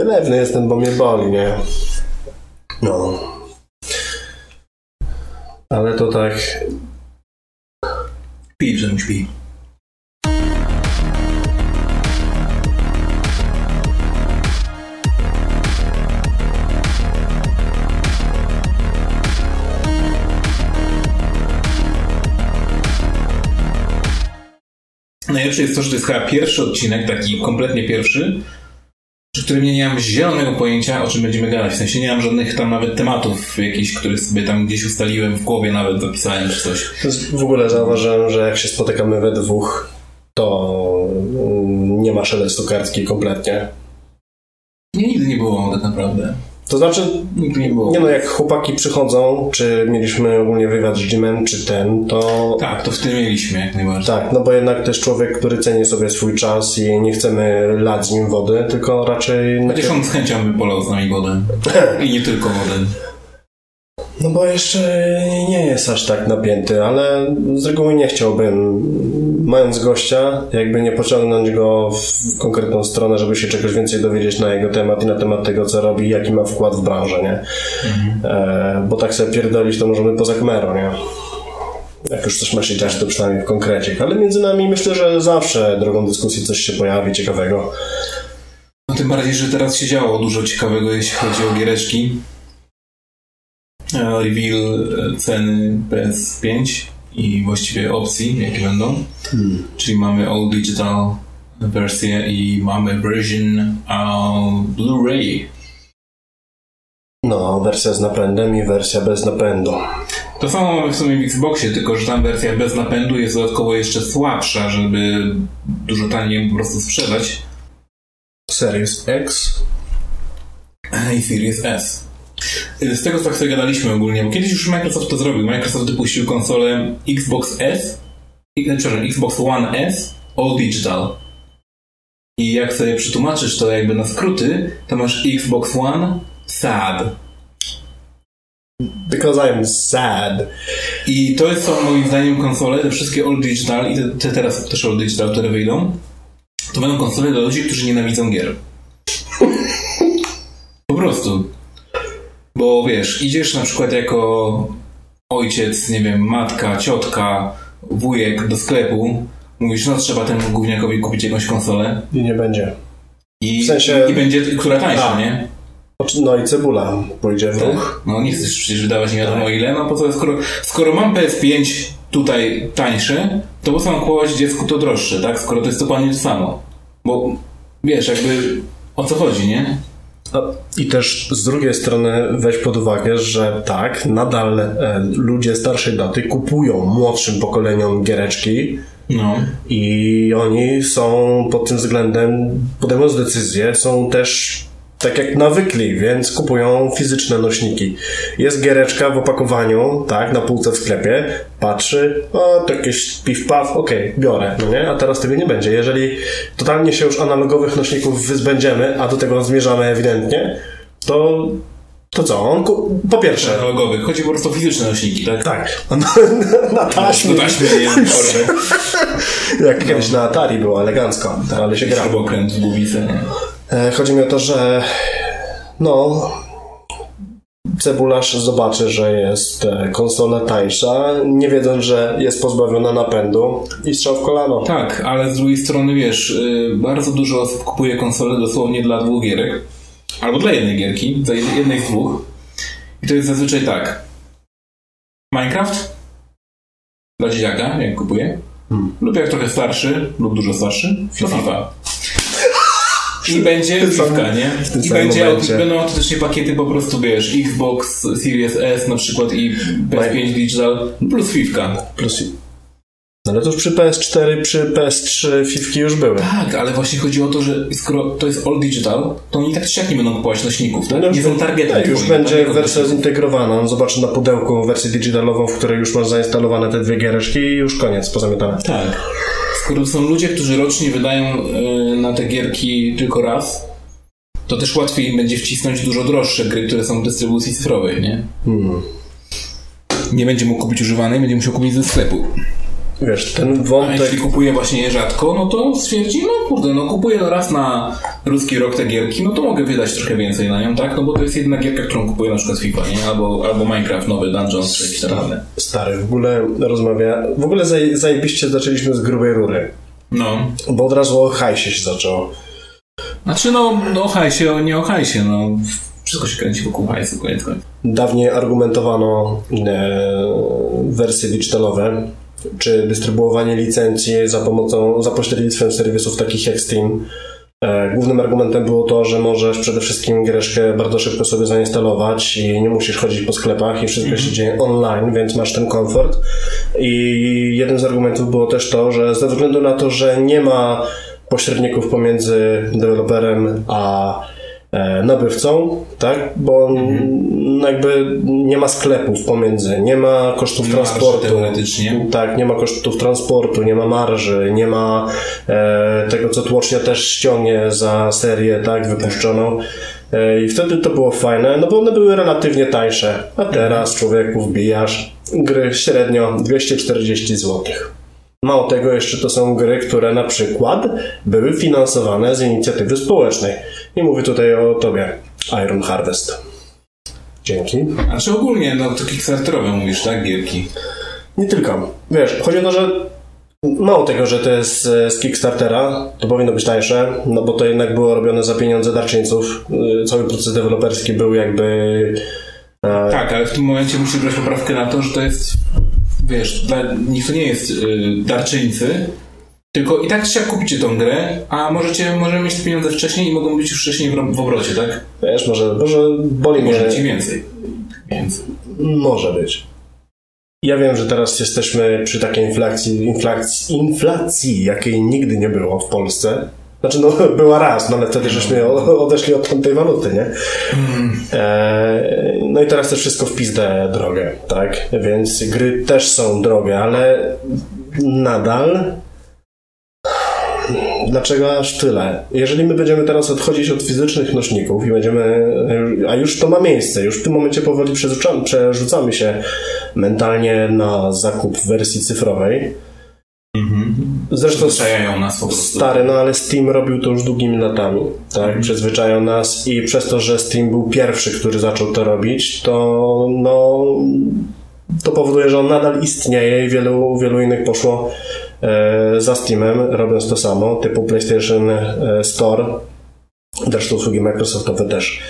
Wylewny jestem, bo mnie boli, nie? No. Ale to tak... Pij, że śpi. Najlepsze jest to, że to jest chyba pierwszy odcinek, taki kompletnie pierwszy, przy którym nie mam zielonego pojęcia, o czym będziemy gadać. W sensie nie mam żadnych tam nawet tematów jakichś, których sobie tam gdzieś ustaliłem w głowie, nawet zapisałem czy coś. W ogóle zauważyłem, że jak się spotykamy we dwóch, to mm, nie ma szelestu kartki kompletnie. Nie, nigdy nie było tak naprawdę. To znaczy, Nigdy nie było. nie no, jak chłopaki przychodzą, czy mieliśmy ogólnie wywiad z Jimem, czy ten, to Tak, to w tym mieliśmy jak najbardziej. Tak, no bo jednak jest człowiek, który ceni sobie swój czas i nie chcemy lać z nim wody, tylko raczej... Chociaż on z chęcią by polał z nami wodę. I nie tylko wodę. No bo jeszcze nie jest aż tak napięty, ale z reguły nie chciałbym, mając gościa, jakby nie pociągnąć go w konkretną stronę, żeby się czegoś więcej dowiedzieć na jego temat i na temat tego, co robi, jaki ma wkład w branżę, nie? E, bo tak sobie pierdolić to możemy poza kamerą, nie? Jak już coś ma się dziać, to przynajmniej w konkrecie. Ale między nami myślę, że zawsze drogą dyskusji coś się pojawi ciekawego. No tym bardziej, że teraz się działo dużo ciekawego, jeśli chodzi o giereczki. E, Reveal e, ceny PS5 i właściwie opcji, jakie będą. Czyli mamy all digital wersję i mamy version Blu-ray. No, wersja z napędem i wersja bez napędu. To samo mamy w sumie w Xboxie, tylko że tam wersja bez napędu jest dodatkowo jeszcze słabsza, żeby dużo taniej po prostu sprzedać. Series X? i Series S. Z tego co sobie gadaliśmy ogólnie, bo kiedyś już Microsoft to zrobił. Microsoft wypuścił konsolę Xbox S, i- przepraszam, Xbox One S All Digital. I jak sobie przetłumaczysz to jakby na skróty, to masz Xbox One SAD. Because I'm sad. I to jest są moim zdaniem konsole, te wszystkie All Digital i te, te teraz też All Digital, które wyjdą, to będą konsole dla ludzi, którzy nienawidzą gier. Bo wiesz, idziesz na przykład jako ojciec, nie wiem, matka, ciotka, wujek do sklepu, mówisz, no trzeba temu gówniakowi kupić jakąś konsolę I nie będzie. i, W sensie- i będzie, która tańsza, A. nie? No i cebula pójdzie w ruch. No nie chcesz przecież wydawać nie wiadomo ile, no po co, skoro, skoro mam PS5 tutaj tańsze, to po co mam kupować dziecku to droższe, tak? Skoro to jest dokładnie to samo. Bo wiesz, jakby o co chodzi, nie? A- I też z drugiej strony weź pod uwagę, że tak, nadal e, ludzie starszej daty kupują młodszym pokoleniom giereczki No. i oni są pod tym względem, podejmując decyzje, są też tak jak nawykli, więc kupują fizyczne nośniki. Jest giereczka w opakowaniu, tak, na półce w sklepie, patrzy, o, to jakieś piw-paw, okej, biorę, no nie? A teraz tego nie będzie. Jeżeli totalnie się już analogowych nośników wyzbędziemy, a do tego zmierzamy ewidentnie, to, to co? On ku... Po pierwsze, Analogowy. Chodzi po prostu o fizyczne nośniki, tak? tak, na, na taśmie, wiem, korby. jak kiedyś na Atari było elegancko, ale się gra. Śrubokręt w? E, Chodzi mi o to, że no cebularz zobaczy, że jest e, konsola tańsza, nie wiedząc, że jest pozbawiona napędu i strzał w kolano. Tak, ale z drugiej strony, wiesz, y, bardzo dużo osób kupuje konsolę dosłownie dla dwóch gierek. Albo dla jednej gierki, jed- jednej z dwóch. I to jest zazwyczaj tak. Minecraft? Dla dzieciaka, jak kupuje. Lub jak trochę starszy, lub dużo starszy, to FIFA. I będzie tym samym- FIFA, nie? I będzie, momencie. będą automatycznie pakiety po prostu, wiesz, Xbox Series S na przykład i PS5 Digital plus FIFA. Plus... No ale to już przy PS4, przy PS3 fifki już były. Tak, ale właśnie chodzi o to, że skoro to jest all digital, to oni tak czy nie będą kupować nośników, tak? No, nie są targetem. tak, już będzie targetem wersja zintegrowana. On zobaczy na pudełku wersję digitalową, w której już masz zainstalowane te dwie giereczki i już koniec, pozamiatane. Tak. Skoro są ludzie, którzy rocznie wydają y, na te gierki tylko raz, to też łatwiej im będzie wcisnąć dużo droższe gry, które są w dystrybucji cyfrowej, nie? Hmm. Nie będzie mógł kupić używanej, będzie musiał kupić ze sklepu. Wiesz, ten A wątek... jeśli kupuje właśnie je rzadko, no to stwierdzi, no kurde, no kupuję raz na ruski rok te gierki, no to mogę wydać trochę więcej na nią, tak? No bo to jest jedna gierka, którą kupuję na przykład FIFA, nie? Albo, albo Minecraft nowy, Dungeons, czy jakieś tam. Stary, w ogóle rozmawia... W ogóle zaj, zajebiście zaczęliśmy z grubej rury. No. Bo od razu o hajsie się zaczęło. Znaczy no, no o hajsie, nie o hajsie, no. Wszystko się kręci wokół hajsu, koniec końców. Dawniej argumentowano e, wersje digitalowe, czy dystrybuowanie licencji za pomocą, za pośrednictwem serwisów takich jak Steam. E, głównym argumentem było to, że możesz przede wszystkim greszkę bardzo szybko sobie zainstalować i nie musisz chodzić po sklepach i wszystko się dzieje online, więc masz ten komfort. I jednym z argumentów było też to, że ze względu na to, że nie ma pośredników pomiędzy deweloperem a nabywcą, tak? Bo no jakby nie ma sklepów pomiędzy, nie ma kosztów Nie transportu. teoretycznie. Tak, nie ma kosztów transportu, nie ma marży, nie ma e, tego, co tłocznia też ściągnie za serię, tak, wypuszczoną. E, I wtedy to było fajne, no bo one były relatywnie tańsze. A teraz człowieku wbijasz gry średnio 240 zł. Mało tego, jeszcze to są gry, które na przykład były finansowane z inicjatywy społecznej. I mówię tutaj o tobie, Iron Harvest. Dzięki. Znaczy ogólnie, no to kickstarterowe mówisz, tak? Gierki. Nie tylko. Wiesz, chodzi o to, że mało tego, że to jest e, z Kickstartera, to powinno być tańsze, no bo to jednak było robione za pieniądze darczyńców. Y, Cały proces deweloperski był jakby... e, Tak, ale w tym momencie musisz brać poprawkę na to, że to jest, wiesz, dla nich to nie jest y, darczyńcy, tylko i tak trzeba kupicie tą grę, a możecie, możemy mieć te pieniądze wcześniej i mogą być już wcześniej w, w obrocie, tak? Wiesz, może, może boli. Może być i więcej. Więcej. Może być. Ja wiem, że teraz jesteśmy przy takiej inflacji, inflacji, inflacji, jakiej nigdy nie było w Polsce. Znaczy, no była raz, no ale wtedy żeśmy o- odeszli od tamtej waluty, nie? E, no i teraz też wszystko w pizdę drogę, tak? Więc gry też są drogie, ale nadal Dlaczego aż tyle? Jeżeli my będziemy teraz odchodzić od fizycznych nośników i będziemy, a już to ma miejsce, już w tym momencie powoli przerzucamy, przerzucamy się mentalnie na zakup wersji cyfrowej. Zresztą Zwyczajają nas po prostu. stary, no ale Steam robił to już długimi latami, tak? Przyzwyczają nas i przez to, że Steam był pierwszy, który zaczął to robić, to no to powoduje, że on nadal istnieje i wielu, wielu innych poszło za Steamem, robiąc to samo, typu PlayStation e, Store. Zresztą usługi Microsoftowe też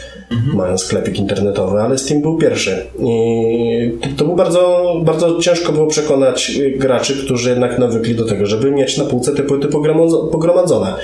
mają sklepik internetowy, ale Steam był pierwszy. I to, było bardzo, bardzo ciężko było przekonać graczy, którzy jednak nawykli do tego, żeby mieć na półce te płyty pogromadzone.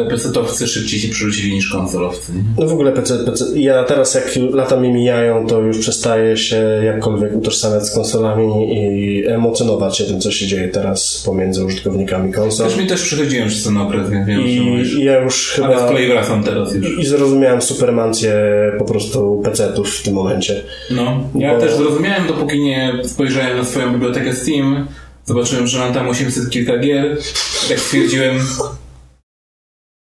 Ale PC-towcy szybciej się przerzucili niż konsolowcy. nie? no w ogóle PC, PC, ja teraz jak lata mi mijają, to już przestaję się jakkolwiek utożsamiać z konsolami i emocjonować się tym, co się dzieje teraz pomiędzy użytkownikami konsol. Też mi też przychodziłem przez ten okres, więc wiem. I ja już Ale z chyba kolei wracam teraz już. i zrozumiałem supermancję po prostu PC-ów w tym momencie. No, ja Bo- też zrozumiałem, dopóki nie spojrzałem na swoją bibliotekę Steam, zobaczyłem, że mam tam 800 kilka gier tak stwierdziłem,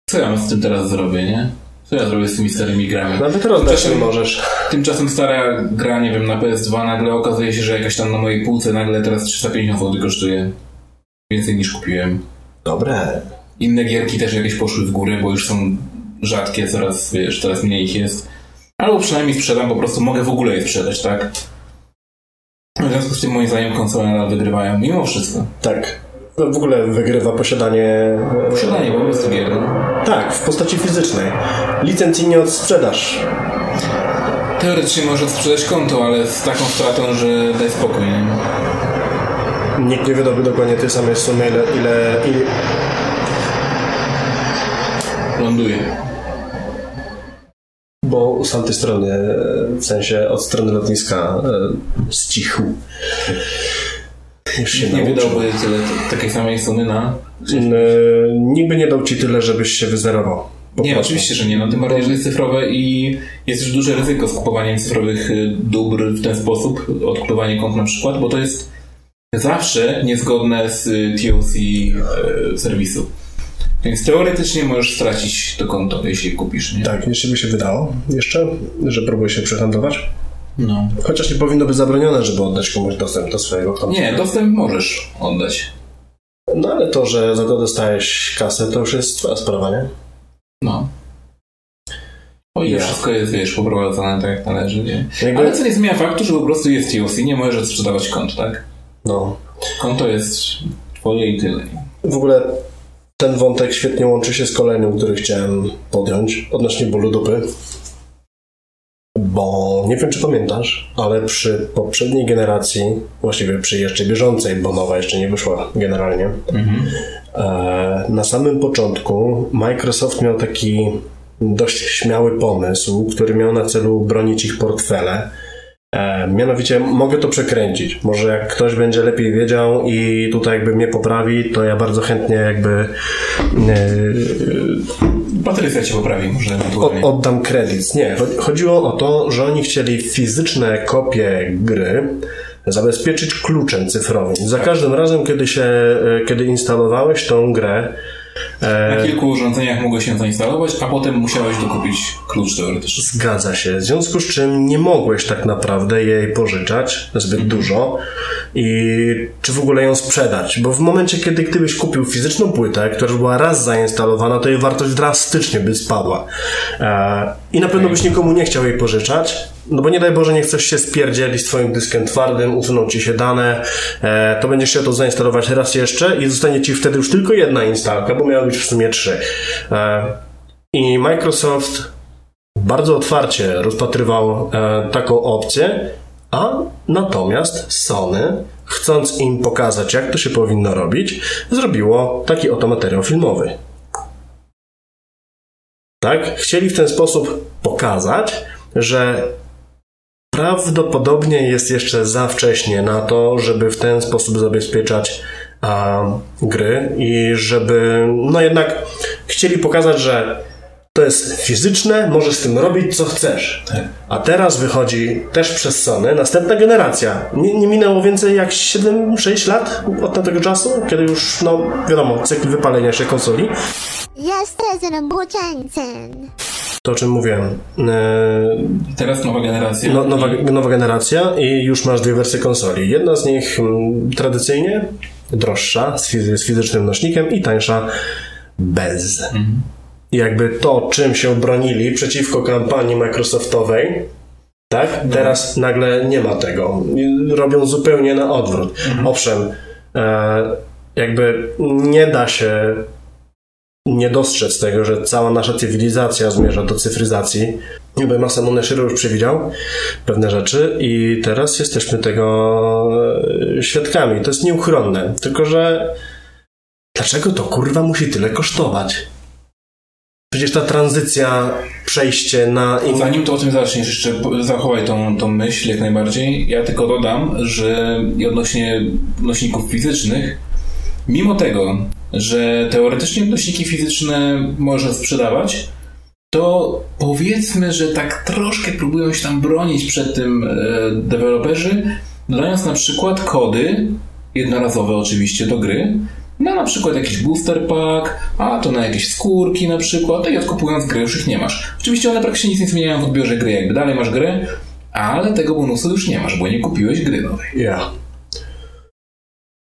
co ja z tym teraz zrobię, nie? Co ja zrobię z tymi starymi grami? Nawet rozdać Tymczasem- możesz. Tymczasem stara gra, nie wiem, na PS2 nagle okazuje się, że jakaś tam na mojej półce nagle teraz 350 zł kosztuje. Więcej niż kupiłem. Dobre. Inne gierki też jakieś poszły w górę, bo już są rzadkie, coraz, wiesz, coraz mniej ich jest. Albo przynajmniej sprzedam, po prostu mogę w ogóle je sprzedać, tak? W związku z tym moim zdaniem konsole wygrywają, mimo wszystko. Tak. No, W ogóle wygrywa posiadanie. Posiadanie po prostu gier. no. Tak, w postaci fizycznej. Licencji nie odsprzedasz. Teoretycznie może sprzedać konto, ale z taką stratą, że daj spokój, nie? Nikt nie wydobył dokładnie tej samej sumy, ile, ile, ile, Ląduje. bo z tamtej strony, e, w sensie od strony lotniska, e, zcichł. Już się Nie wydałby tyle takiej samej sumy na... E, Nikt by nie dał ci tyle, żebyś się wyzerował. Po Nie, prostu. oczywiście, że nie. No tym bardziej, że jest cyfrowe i jest już duże ryzyko z kupowaniem cyfrowych y, dóbr w ten sposób, odkupowanie kont na przykład, bo to jest zawsze niezgodne z y, TOC y, serwisu. Więc teoretycznie możesz stracić to konto, jeśli je kupisz, nie? Tak, jeśli by się wydało jeszcze, że próbuje się przehandlować. No. Chociaż nie powinno być zabronione, żeby oddać komuś dostęp do swojego konta. Nie, dostęp możesz oddać. No ale to, że za to dostajesz kasę, to już jest twoja sprawa, nie? No. O ile Ja. wszystko jest, wiesz, poprowadzone tak jak należy, nie? Jakby- Ale co nie zmienia faktu, że po prostu jest TLC, nie możesz sprzedawać kont, tak? No. Konto jest twoje i tyle. W ogóle ten wątek świetnie łączy się z kolejnym, który chciałem podjąć odnośnie bólu dupy. Bo nie wiem, czy pamiętasz, ale przy poprzedniej generacji, właściwie przy jeszcze bieżącej, bo nowa jeszcze nie wyszła generalnie, e, na samym początku Microsoft miał taki dość śmiały pomysł, który miał na celu bronić ich portfele. E, mianowicie mogę to przekręcić. Może jak ktoś będzie lepiej wiedział i tutaj jakby mnie poprawi, to ja bardzo chętnie jakby e, Patrycja cię poprawi może ewentualnie. oddam kredyt. Nie, cho- chodziło o to, że oni chcieli fizyczne kopie gry zabezpieczyć kluczem cyfrowym. Za każdym razem, kiedy się, e, kiedy instalowałeś tą grę, Na kilku urządzeniach mogłeś się zainstalować, a potem musiałeś dokupić klucz teoretycznie. Zgadza się. W związku z czym nie mogłeś tak naprawdę jej pożyczać zbyt dużo i czy w ogóle ją sprzedać. Bo w momencie, kiedy gdybyś kupił fizyczną płytę, która już była raz zainstalowana, to jej wartość drastycznie by spadła. E, I na pewno byś nikomu nie chciał jej pożyczać. No bo nie daj Boże, niech coś się spierdzieli z twoim dyskiem twardym, usuną ci się dane, e, to będziesz chciał to zainstalować raz jeszcze i zostanie ci wtedy już tylko jedna instalka, bo miały być w sumie trzy. E, I Microsoft bardzo otwarcie rozpatrywał e, taką opcję, a natomiast Sony, chcąc im pokazać, jak to się powinno robić, zrobiło taki oto materiał filmowy. Tak? Chcieli w ten sposób pokazać, że prawdopodobnie jest jeszcze za wcześnie na to, żeby w ten sposób zabezpieczać a, gry i żeby, no jednak chcieli pokazać, że to jest fizyczne, możesz z tym robić co chcesz. Tak. A teraz wychodzi też przez Sony następna generacja. Nie, nie minęło więcej jak 7-6 lat od tamtego czasu, kiedy już, no wiadomo, cykl wypalenia się konsoli. Jesteśmy Buchańcem. To o czym mówiłem. Teraz nowa generacja. No, nowa, nowa generacja i już masz dwie wersje konsoli. Jedna z nich mm, tradycyjnie droższa, z, fizy- z fizycznym nośnikiem i tańsza bez. I jakby to, czym się bronili przeciwko kampanii Microsoftowej, tak? Teraz nagle nie ma tego. Robią zupełnie na odwrót. Owszem, e, jakby nie da się nie dostrzec tego, że cała nasza cywilizacja zmierza do cyfryzacji. Jakby Masamune Shiro już przewidział pewne rzeczy i teraz jesteśmy tego e, świadkami. To jest nieuchronne. Tylko, że dlaczego to kurwa musi tyle kosztować? Przecież ta tranzycja, przejście na... in- Zanim to o tym zaczniesz, jeszcze zachowaj tą, tą myśl jak najbardziej. Ja tylko dodam, że odnośnie nośników fizycznych, mimo tego, że teoretycznie nośniki fizyczne można sprzedawać, to powiedzmy, że tak troszkę próbują się tam bronić przed tym e, deweloperzy, dodając na przykład kody, jednorazowe oczywiście do gry, na na przykład jakiś booster pack, a to na jakieś skórki na przykład, no i odkupując grę już ich nie masz. Oczywiście one praktycznie nic nie zmieniają w odbiorze gry, jakby dalej masz grę, ale tego bonusu już nie masz, bo nie kupiłeś gry nowej. Ja.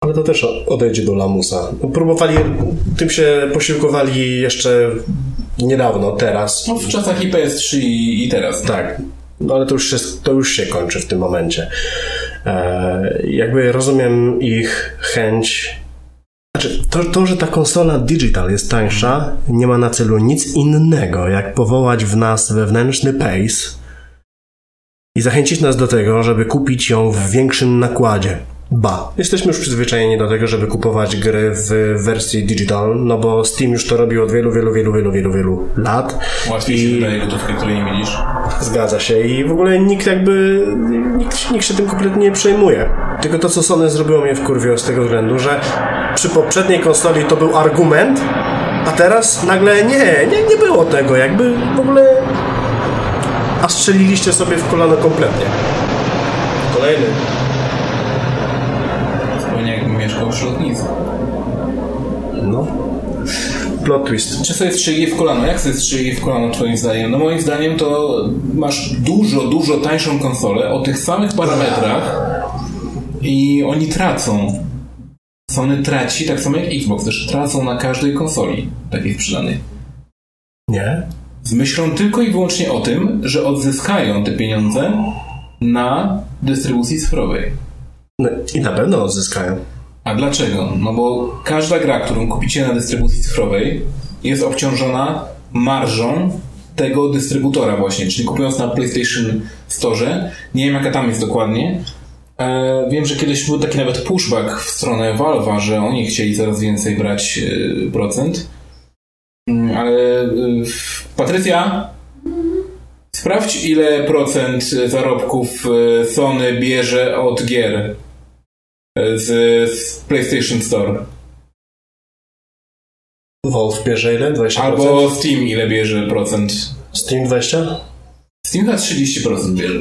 Ale to też odejdzie do lamusa. Próbowali, tym się posiłkowali jeszcze niedawno, teraz. No w czasach i PS3 i, i teraz. Tak. No ale to już, się, to już się kończy w tym momencie. E, jakby rozumiem ich chęć. Znaczy, to, to, że ta konsola digital jest tańsza, nie ma na celu nic innego, jak powołać w nas wewnętrzny pace i zachęcić nas do tego, żeby kupić ją w większym nakładzie. Ba, jesteśmy już przyzwyczajeni do tego, żeby kupować gry w wersji digital, no bo Steam już to robił od wielu, wielu, wielu, wielu, wielu, wielu lat. Łatwiej się wydaje gotówkę, której nie widzisz. Zgadza się i w ogóle nikt jakby, nikt, nikt się tym kompletnie nie przejmuje. Tylko to, co Sony zrobiło mnie wkurwiło z tego względu, że przy poprzedniej konsoli to był argument, a teraz nagle nie, nie, nie było tego, jakby w ogóle... A strzeliliście sobie w kolano kompletnie. Kolejny. W środnisku. No. plot twist. Czy sobie strzeli w kolano? Jak sobie strzeli w kolano twoim zdaniem? No moim zdaniem to masz dużo, dużo tańszą konsolę o tych samych parametrach i oni tracą. Sony traci, tak samo jak Xbox też tracą na każdej konsoli takiej sprzedanej. Nie? Z myślą tylko i wyłącznie o tym, że odzyskają te pieniądze na dystrybucji cyfrowej. No, I na pewno odzyskają. A dlaczego? No bo każda gra, którą kupicie na dystrybucji cyfrowej jest obciążona marżą tego dystrybutora właśnie, czyli kupując na PlayStation Store, nie wiem jaka tam jest dokładnie, e, wiem, że kiedyś był taki nawet pushback w stronę Valve'a, że oni chcieli coraz więcej brać e, procent, Mm, ale e, Patrycja, sprawdź ile procent zarobków Sony bierze od gier z, z PlayStation Store. Valve bierze ile? 20%? Albo Steam ile bierze procent. Steam 20? Steam chyba 30% bierze.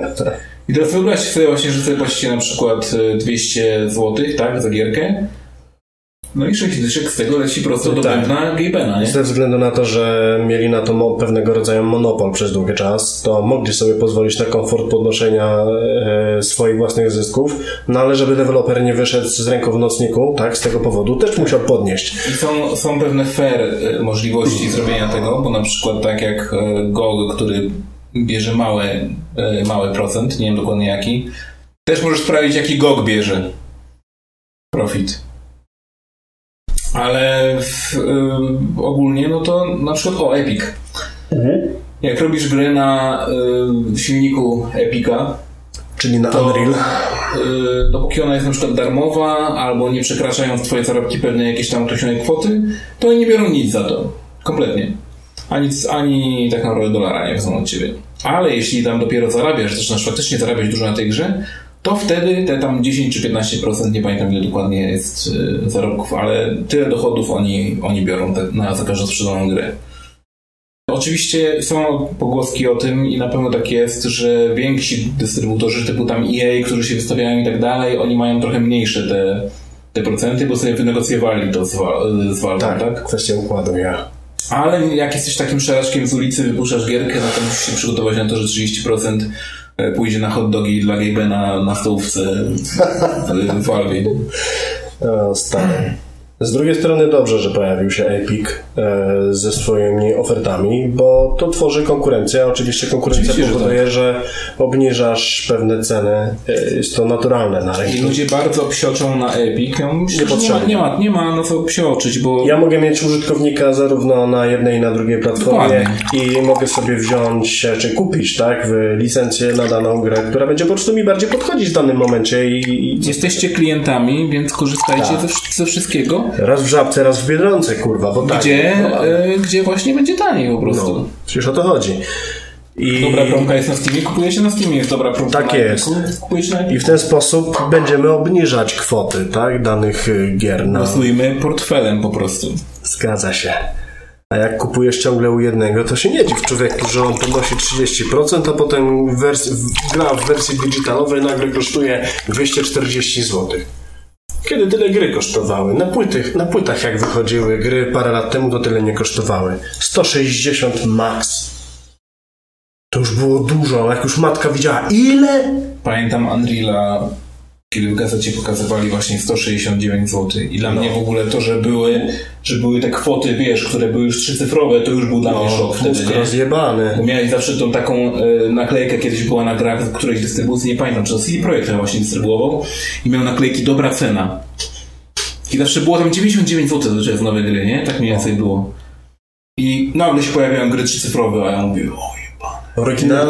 I teraz wyobraźcie sobie właśnie, że sobie płacicie na przykład e, 200 zł, tak, za gierkę. No i 6 dyszek z tego leci prosto do Tak. bębna nie? Ze względu na to, że mieli na to pewnego rodzaju monopol przez długi czas, to mogli sobie pozwolić na komfort podnoszenia e, swoich własnych zysków, no ale żeby deweloper nie wyszedł z ręką w nocniku, tak, z tego powodu, też musiał podnieść. I są, są pewne fair e, możliwości zrobienia tego, bo na przykład tak jak e, GOG, który bierze małe, e, mały procent, nie wiem dokładnie jaki, też możesz sprawdzić jaki GOG bierze profit. Ale w, y, ogólnie, no to na przykład o Epic. Jak robisz grę na y, silniku Epica, Czyli na to Unreal. y, dopóki ona jest na przykład darmowa, albo nie przekraczając twoje zarobki pewnej jakiejś tam określonej kwoty, to oni nie biorą nic za to. Kompletnie. Ani, ani tak naprawdę dolara nie wezmą od ciebie. Ale jeśli tam dopiero zarabiasz, zaczynasz faktycznie zarabiać dużo na tej grze, to wtedy te tam 10 czy 15%, nie pamiętam ile dokładnie jest y, zarobków, ale tyle dochodów oni, oni biorą te, na za każdą sprzedaną grę. Oczywiście są pogłoski o tym i na pewno tak jest, że więksi dystrybutorzy typu tam EA, którzy się wystawiają i tak dalej, oni mają trochę mniejsze te, te procenty, bo sobie wynegocjowali to z, Wa- z Valve, Tak, tak? kwestia układu, ja. Ale jak jesteś takim szaraczkiem z ulicy, wypuszczasz gierkę, no to musisz się przygotować na to, że 30% pójdzie na hot dogi dla Gabena na stołówce w, Valve. O, stary. Z drugiej strony dobrze, że pojawił się Epic e, ze swoimi ofertami, bo to tworzy konkurencję. Oczywiście konkurencja Oczywiście, że powoduje, że obniżasz pewne ceny. E, jest to naturalne na I rynku. ludzie bardzo psioczą na Epic. Ja myślę, nie ma, nie, ma, nie ma na co psioczyć, bo Ja mogę mieć użytkownika zarówno na jednej i na drugiej platformie i mogę sobie wziąć, czy kupić, tak, w licencję na daną grę, która będzie po prostu mi bardziej podchodzić w danym momencie i, i jesteście klientami, więc korzystajcie ze, wsz- ze wszystkiego, raz w Żabce, raz w Biedronce, kurwa, bo tak. gdzie, e, gdzie właśnie będzie taniej po prostu. no, przecież o to chodzi. I, Dobra promka jest na Steamie, kupujecie na Steamie, jest dobra promka Tak jest. I w ten sposób będziemy obniżać kwoty, tak, danych y, gier na... Głosujmy portfelem po prostu. Zgadza się. A jak kupujesz ciągle u jednego, to się nie dziw człowieku, że on podnosi 30%, a potem wers- gra w wersji digitalowej nagle kosztuje 240 zł. Kiedy tyle gry kosztowały? Na, płytych, na płytach jak wychodziły gry parę lat temu, to tyle nie kosztowały. 160 max. To już było dużo, jak już matka widziała, ile? Pamiętam Unreala, kiedy w gazecie pokazywali właśnie 169 zł. I dla mnie w ogóle to, że były, że były te kwoty, wiesz, które były już trzycyfrowe, to już był dla mnie szok wtedy, nie? rozjebany. Bo miałeś zawsze tą taką e, naklejkę, kiedyś była na grach w którejś dystrybucji, nie pamiętam, czy to CD Projekt właśnie dystrybuował i miał naklejki dobra cena. I zawsze było tam 99 zł zazwyczaj z nowe gry, nie? Tak mniej więcej było. I nagle się pojawiają gry trzycyfrowe, a ja mówię, oj,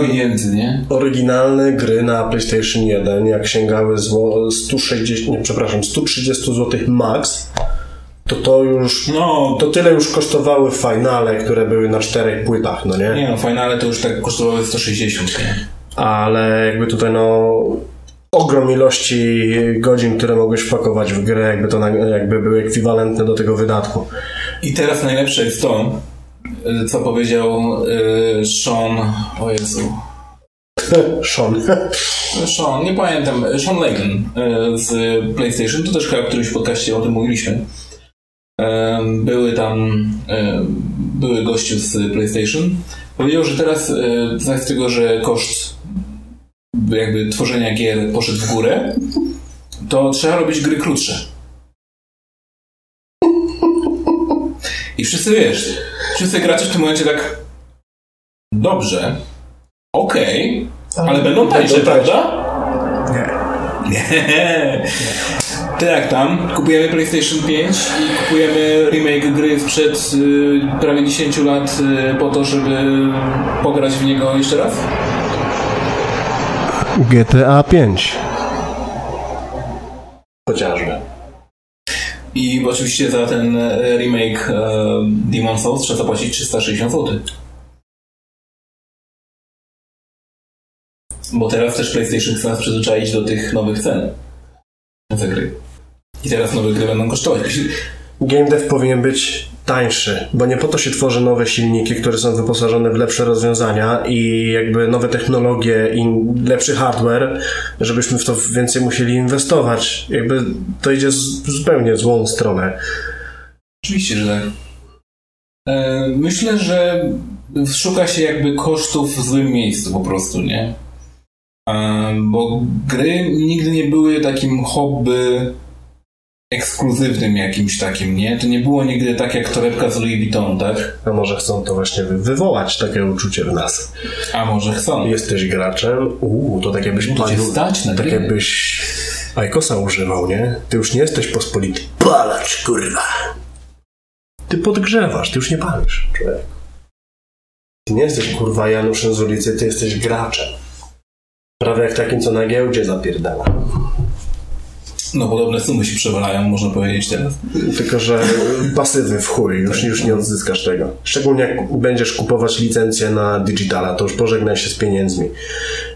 pieniędzy, nie? Oryginalne gry na PlayStation 1, jak sięgały zło 160, nie, przepraszam, 130 zł max, to to już, No, to tyle już kosztowały finale, które były na czterech płytach, no nie? Nie no, finale to już tak kosztowały 160, nie? Ale jakby tutaj no ogrom ilości godzin, które mogłeś wpakować w grę, jakby to jakby były ekwiwalentne do tego wydatku. I teraz najlepsze jest to, co powiedział y, Sean, o Jezu, Sean. Sean, nie pamiętam, Sean Layden y, z PlayStation, to też chyba w którymś podcaście o tym mówiliśmy, były tam, były gościu z PlayStation, powiedział, że teraz z tego, że koszt jakby tworzenia gier poszedł w górę, to trzeba robić gry krótsze. I wszyscy wiesz, wszyscy gracze w tym momencie tak dobrze, okej, ale będą tańsze, Będą tańsze. prawda? Nie. To jak tam? Kupujemy PlayStation 5 i kupujemy remake gry sprzed y, prawie 10 lat y, po to, żeby pograć w niego jeszcze raz? GTA 5. Chociażby. I oczywiście za ten e, remake e, Demon Souls trzeba zapłacić 360 zł. Bo teraz też PlayStation chce nas przyzwyczaić do tych nowych cen za gry. I teraz nowe gry będą kosztować. Game dev powinien być tańszy, bo nie po to się tworzy nowe silniki, które są wyposażone w lepsze rozwiązania i jakby nowe technologie i lepszy hardware, żebyśmy w to więcej musieli inwestować. Jakby to idzie z, zupełnie złą stronę. Oczywiście, że tak. E, Myślę, że szuka się jakby kosztów w złym miejscu po prostu, nie? E, Bo gry nigdy nie były takim hobby ekskluzywnym jakimś takim, nie? To nie było nigdy tak jak torebka z Louis Vuitton, tak? A może chcą to właśnie wy- wywołać takie uczucie w nas. A może chcą. Jesteś graczem, uuu, to tak jakbyś To cię stać na tak gry. jakbyś Ajkosa używał, nie? Ty już nie jesteś pospolity. Palacz, kurwa. Ty podgrzewasz, ty już nie palisz, człowiek. Ty nie jesteś, kurwa, Januszem z ulicy, ty jesteś graczem. Prawie jak takim, co na giełdzie zapierdala. No podobne sumy się przewalają, można powiedzieć teraz. Tylko, że pasywy w chuj, już, już nie odzyskasz tego. Szczególnie jak będziesz kupować licencję na digitala, to już pożegnaj się z pieniędzmi.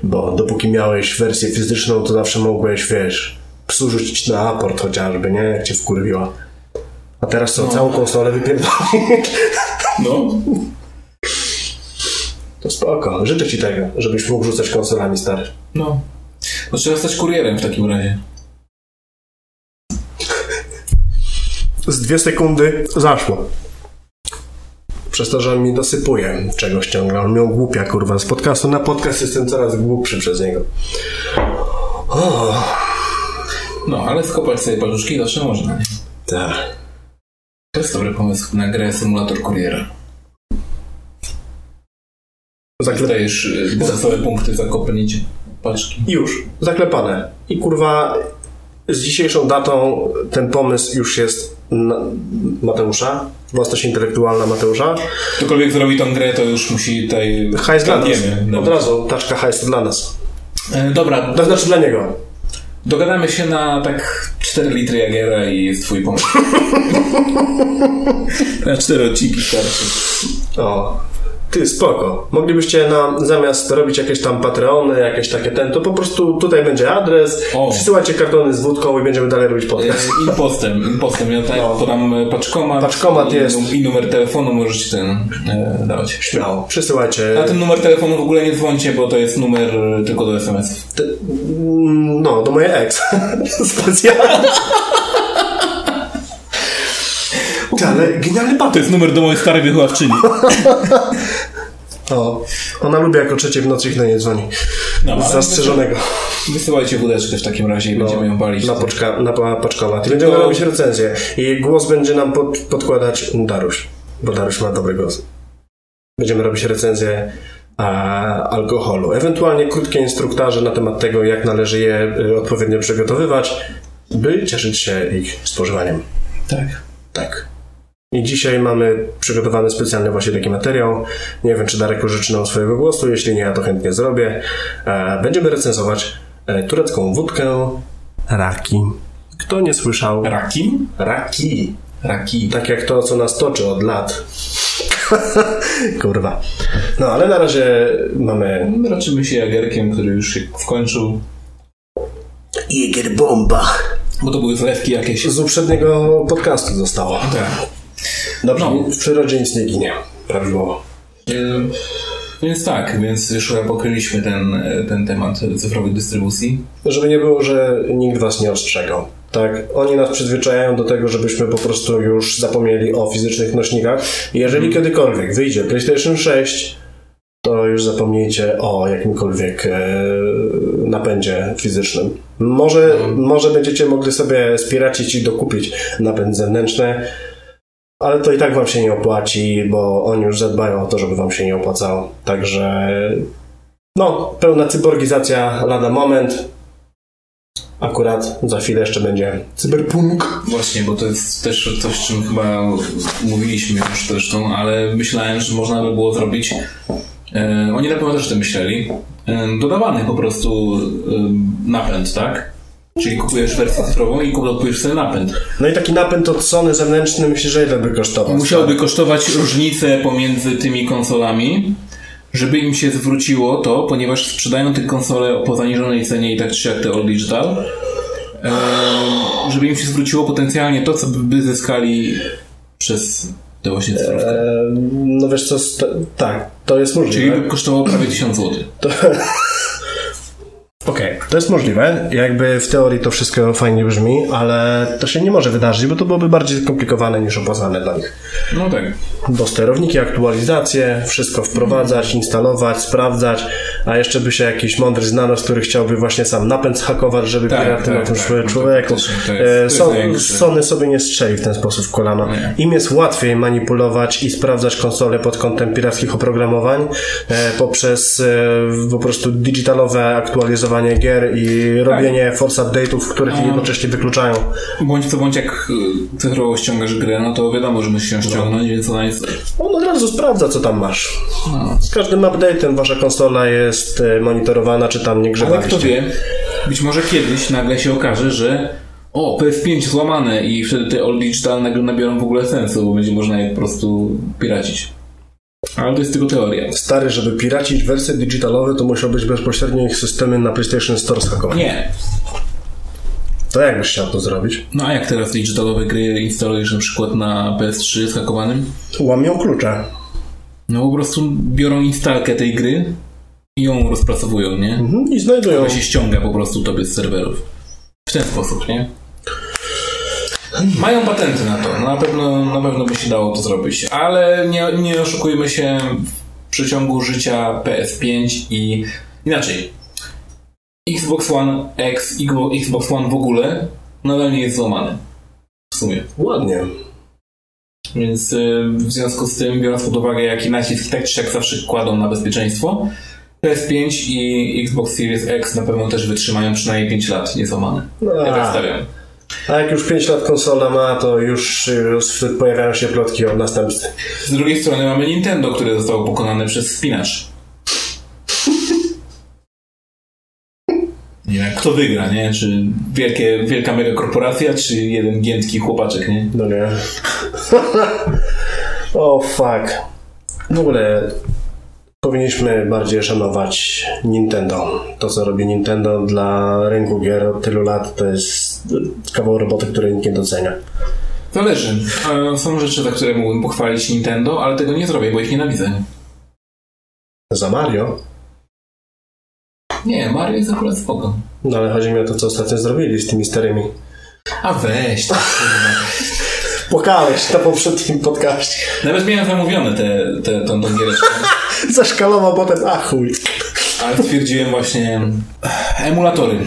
Bo dopóki miałeś wersję fizyczną, to zawsze mogłeś, wiesz, psu rzucić na aport chociażby, nie? Jak cię wkurwiła. A teraz co, całą konsolę wypierdolić? No. To spoko. Życzę ci tego, żebyś mógł rzucać konsolami, stary. No. No trzeba stać kurierem w takim razie. Z dwie sekundy zaszło. Przez to, że on mi dosypuje czegoś ciągle. On miał głupia, kurwa. Z podcastu na podcast jestem coraz głupszy przez niego. O, No, ale skopać sobie paluszki zawsze można, nie? tak. To jest dobry pomysł na grę symulator kuriera. Zaklep... Dajesz y, bonusowe punkty za kopnięcie paczki. Już. Zaklepane. I kurwa, z dzisiejszą datą ten pomysł już jest Mateusza. Własność intelektualna Mateusza. Ktokolwiek zrobi tą grę, to już musi tutaj... Hajs dla nas. Kradniemy. Od razu taczka hajs dla nas. E, Dobra, To znaczy dla niego. dogadamy się na tak 4 litry Jagiera i jest twój pomysł. na 4 odcinki. O, ty spoko. Moglibyście nam zamiast robić jakieś tam Patreony, jakieś takie ten, to po prostu tutaj będzie adres, O. przysyłajcie kartony z wódką i będziemy dalej robić E, podcast. Impostem, impostem. Ja tutaj podam e, paczkomat. Paczkomat i, jest. I numer telefonu możecie ten e, dawać. Śmiało, przysyłajcie. Na ten numer telefonu w ogóle nie dzwońcie, bo to jest numer e, tylko do SMS. Mm, No, do mojej ex. Specjalnie. Ale genialny To patent. jest numer do mojej starej wychowawczyni. O, ona lubi jak o trzeciej w nocy ich do niej dzwoni. No, Zastrzeżonego. Wysyłajcie wódeczkę w takim razie i będziemy ją palić. Na, poczka, na pa- paczkomat. I będziemy Tylko- robić recenzję. I głos będzie nam pod, podkładać Daruś, bo Daruś ma dobry głos. Będziemy robić recenzję a, alkoholu. Ewentualnie krótkie instruktaże na temat tego, jak należy je y, odpowiednio przygotowywać, by cieszyć się ich spożywaniem. Tak. Tak. I dzisiaj mamy przygotowany specjalny właśnie taki materiał. Nie wiem, czy Darek użyczy nam swojego głosu. Jeśli nie, ja to chętnie zrobię. E, Będziemy recenzować e, turecką wódkę Raki. Kto nie słyszał? Raki? Raki. Raki. Tak jak to, co nas toczy od lat. Kurwa. No, ale na razie mamy... Raczymy się Jagerkiem, który już się skończył. Jäger bomba. Bo to były zlewki jakieś. Z uprzedniego podcastu zostało. Tak. Dobrze, No. w przyrodzie nic nie ginie. Prawidłowo. E, Więc tak, więc już pokryliśmy ten, e, ten temat cyfrowej dystrybucji. Żeby nie było, że nikt was nie ostrzegał. Tak, oni nas przyzwyczajają do tego, żebyśmy po prostu już zapomnieli o fizycznych nośnikach. Jeżeli kiedykolwiek wyjdzie PlayStation 6, to już zapomnijcie o jakimkolwiek e, napędzie fizycznym. Może, może będziecie mogli sobie spiracić i dokupić napęd zewnętrzny, ale to i tak wam się nie opłaci, bo oni już zadbają o to, żeby wam się nie opłacało. Także no, pełna cyborgizacja lada moment. Akurat za chwilę jeszcze będzie cyberpunk. Właśnie, bo to jest też coś, czym chyba mówiliśmy już zresztą, ale myślałem, że można by było zrobić. E, oni na pewno też o tym myśleli. E, dodawany po prostu e, napęd, tak? Czyli kupujesz wersję cyfrową i kupujesz sobie napęd. No i taki napęd od Sony zewnętrzny myślę, że ile by kosztował? Musiałoby kosztować różnicę pomiędzy tymi konsolami, żeby im się zwróciło to, ponieważ sprzedają te konsole po zaniżonej cenie i tak czy jak te All Digital, żeby im się zwróciło potencjalnie to, co by zyskali przez te właśnie cyfrowkę. E, no wiesz co, tak, to jest możliwe. Czyli by kosztowało prawie 1000 zł. Okej, to jest możliwe. Jakby w teorii to wszystko fajnie brzmi, ale to się nie może wydarzyć, bo to byłoby bardziej skomplikowane niż opłacalne dla nich. No tak. Bo sterowniki, aktualizacje, wszystko wprowadzać, instalować, sprawdzać, a jeszcze by się jakiś mądry znalazł, który chciałby właśnie sam napęd hakować, żeby Tak, piraty tak, na tym tak. No to człowieku. to jest- to E, jest Son- największy- Sony sobie nie strzeli w ten sposób w kolano. Nie. Im jest łatwiej manipulować i sprawdzać konsole pod kątem pirackich oprogramowań e, poprzez e, po prostu digitalowe aktualizowanie gier i robienie force update'ów, których A. jednocześnie wykluczają. Bądź co bądź jak cyfrowo ściągasz grę, no to wiadomo, że musisz ją ściągnąć, więc ona jest... On od razu sprawdza, co tam masz. No. Z każdym update'em wasza konsola jest e, monitorowana, czy tam nie Ale grzebaliście. kto wie, być może kiedyś nagle się okaże, że o, PS5 złamane i wtedy te all digital nagle nabiorą w ogóle sensu, bo będzie można je po prostu piracić. Ale to jest tylko teoria. Stary, żeby piracić wersje digitalowe, to musiał być bezpośrednio ich systemy na PlayStation Store zhakowane. Nie. To jak byś chciał to zrobić? No a jak teraz digitalowe gry instalujesz na przykład na PS3 zhakowanym? Łamią klucze. No po prostu biorą instalkę tej gry i ją rozpracowują, nie? Mhm. I znajdują. Ona się ściąga po prostu tobie z serwerów. W ten sposób, nie? Mają patenty na to. Na pewno, na pewno by się dało to zrobić. Ale nie, nie oszukujmy się w przeciągu życia PS5 i inaczej. Xbox One X, Xbo- Xbox One w ogóle nadal nie jest złamany. W sumie. Ładnie. Więc y, w związku z tym, biorąc pod uwagę, jaki nacisk tak czy siak zawsze kładą na bezpieczeństwo, PS5 i Xbox Series X na pewno też wytrzymają przynajmniej 5 lat niezłamane. No, Ja tak a, stawiam. a jak już 5 lat konsola ma, to już, już pojawiają się plotki o następcy. Z drugiej strony mamy Nintendo, które zostało pokonane przez spinacz. Nie wiem, kto wygra, nie? Czy wielkie, wielka mega korporacja, czy jeden giętki chłopaczek, nie? No nie. o fuck. W ogóle powinniśmy bardziej szanować Nintendo. To, co robi Nintendo dla rynku gier od tylu lat, to jest kawał roboty, której nikt nie docenia. Zależy. Są rzeczy, za które mógłbym pochwalić Nintendo, ale tego nie zrobię, bo ich nienawidzę. Za Mario? Nie, Mario jest akurat spoko. No ale chodzi mi o to, co ostatnio zrobili z tymi starymi. A weź, to Płakałeś na poprzednim podcaście. Nawet miałem zamówione te, te, tą, giereczkę, Zaszkalował potem, a chuj. ale stwierdziłem właśnie emulatory.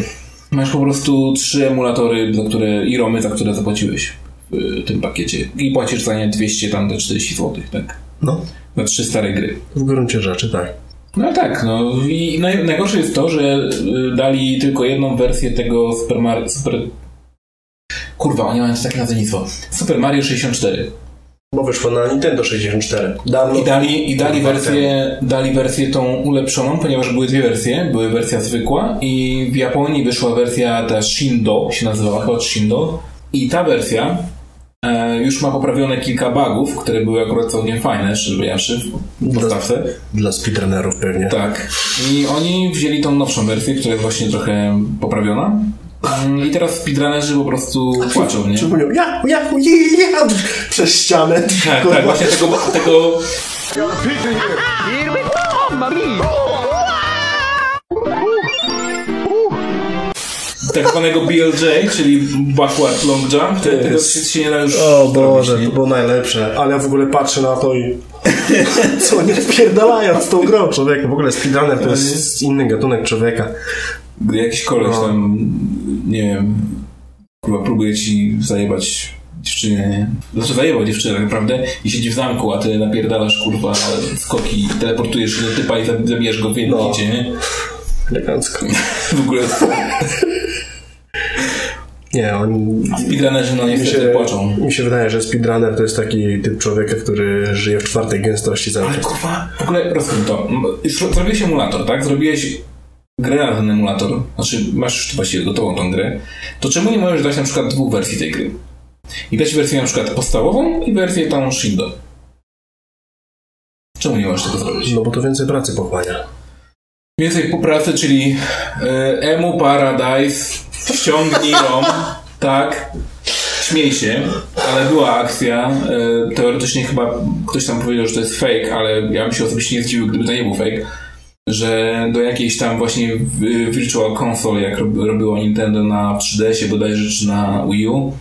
Masz po prostu trzy emulatory, za które, i romy, za które zapłaciłeś w tym pakiecie. I płacisz za nie 200 tam do 40 zł, tak? No, Na trzy stare gry. w gruncie rzeczy tak. No tak, no i naj, najgorsze jest to, że y, dali tylko jedną wersję tego Super Mario... Super... Kurwa, oni mają takie nazewnictwo. Super Mario 64. Bo wyszło na Nintendo 64. Dawno. I dali, i dali, wersję, dali wersję tą ulepszoną, ponieważ były dwie wersje. Były wersja zwykła i w Japonii wyszła wersja ta Shindo, się nazywała Hot Shindo. I ta wersja e, już ma poprawione kilka bugów, które były akurat całkiem fajne, szczerze powiedziawszy, w podstawce. Dla speedrunnerów pewnie. Tak. I oni wzięli tą nowszą wersję, która jest właśnie trochę poprawiona. Mm, I teraz speedrunnerzy po prostu płaczą, nie? Przypomniał, ja, ja, ja, ja, przez ścianę. Tak, Kurwa. tak, właśnie tego, tego tak zwanego BLJ, czyli Backward Long Jump, to, tego jest- się nie da już O Boże, robić, to było najlepsze. Ale ja w ogóle patrzę na to i... Co nie wpierdalają z tą grą człowieku. W ogóle speedrunner to jest inny gatunek człowieka. Gdy jakiś koleś No. tam, nie wiem, kurwa, próbuje ci zajebać dziewczynę, nie? Znaczy zajebał dziewczynę tak naprawdę i siedzi w zamku, a ty napierdalasz, kurwa, skoki, teleportujesz się do typa i zabijesz go w jednym No. hicie, nie? Elegancko. W ogóle Nie, on... speedrunnerzy, no Mi niestety się, płaczą. mi się wydaje, że speedrunner to jest taki typ człowieka, który żyje w czwartej gęstości cały Ale kurwa, w ogóle rozumiem to. Zrobiłeś emulator, tak? Zrobiłeś grę na ten emulator, znaczy masz już właściwie gotową tą grę, to czemu nie możesz dać na przykład dwóch wersji tej gry? I dać wersję na przykład podstawową i wersję tą Shindo. Czemu nie możesz tego zrobić? No bo to więcej pracy pochłania. Więcej po pracy, czyli e, Emu Paradise, ściągnij ROM, tak, śmiej się, ale była akcja, e, teoretycznie chyba ktoś tam powiedział, że to jest fake, ale ja bym się osobiście nie zdziwił, gdyby to nie był fake, że do jakiejś tam właśnie Virtual Console, jak rob- robiło Nintendo na 3DS-ie bodajże, czy na Wii U,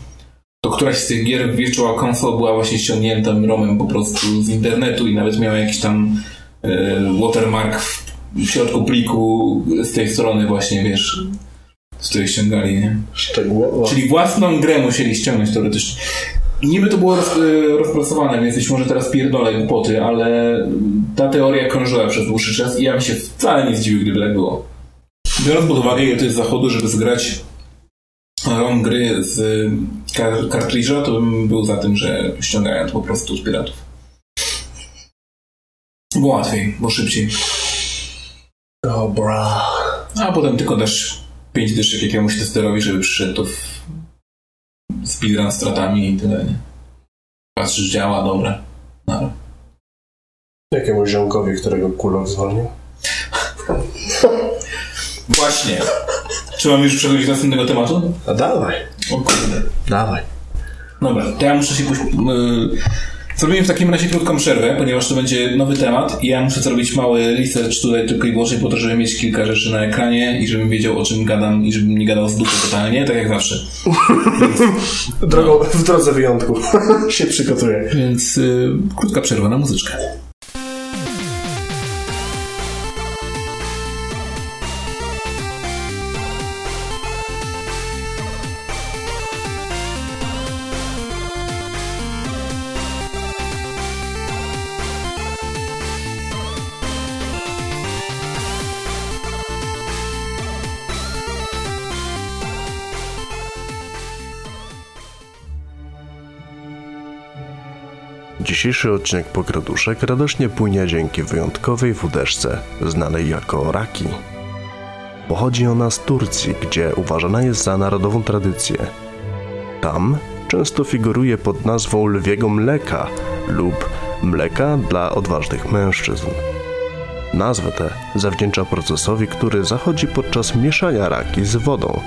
to któraś z tych gier Virtual Console była właśnie ściągniętym ROMem po prostu z internetu i nawet miała jakiś tam e, watermark w, w środku pliku z tej strony właśnie, wiesz, z której ściągali, nie? Szczegółowo. Czyli własną grę musieli ściągnąć teoretycznie. Niby to było roz, e, rozpracowane, więc być może teraz pierdolę głupoty, ale ta teoria krążyła przez dłuższy czas i ja bym się wcale nie zdziwił, gdyby tak było. Biorąc pod uwagę, ile to jest zachodu, żeby zgrać ROM gry z kar- kartridża, to bym był za tym, że ściągają to po prostu z piratów. Bo łatwiej, bo szybciej. Dobra. A potem tylko dasz 5 dyszek jakiemuś testerowi, żeby przyszedł to w speedrun stratami i tyle, nie? Patrzysz, działa, dobra. No. Jakiemuś ziomkowi, którego kulok zwolnił. Właśnie. Czy mam już przechodzić do następnego tematu? A dawaj. O kurde. Dawaj. Dobra, to ja muszę się pójść... Yy, zrobimy w takim razie krótką przerwę, ponieważ to będzie nowy temat i ja muszę zrobić mały research tutaj tylko i wyłącznie po to, żeby mieć kilka rzeczy na ekranie i żebym wiedział o czym gadam i żebym nie gadał z dupy totalnie, tak jak zawsze. Drogą, w drodze wyjątku się przygotuję. Więc yy, krótka przerwa na muzyczkę. Dzisiejszy odcinek Pograduszek radośnie płynie dzięki wyjątkowej wódeczce, znanej jako raki. Pochodzi ona z Turcji, gdzie uważana jest za narodową tradycję. Tam często figuruje pod nazwą lwiego mleka lub mleka dla odważnych mężczyzn. Nazwę tę zawdzięcza procesowi, który zachodzi podczas mieszania raki z wodą.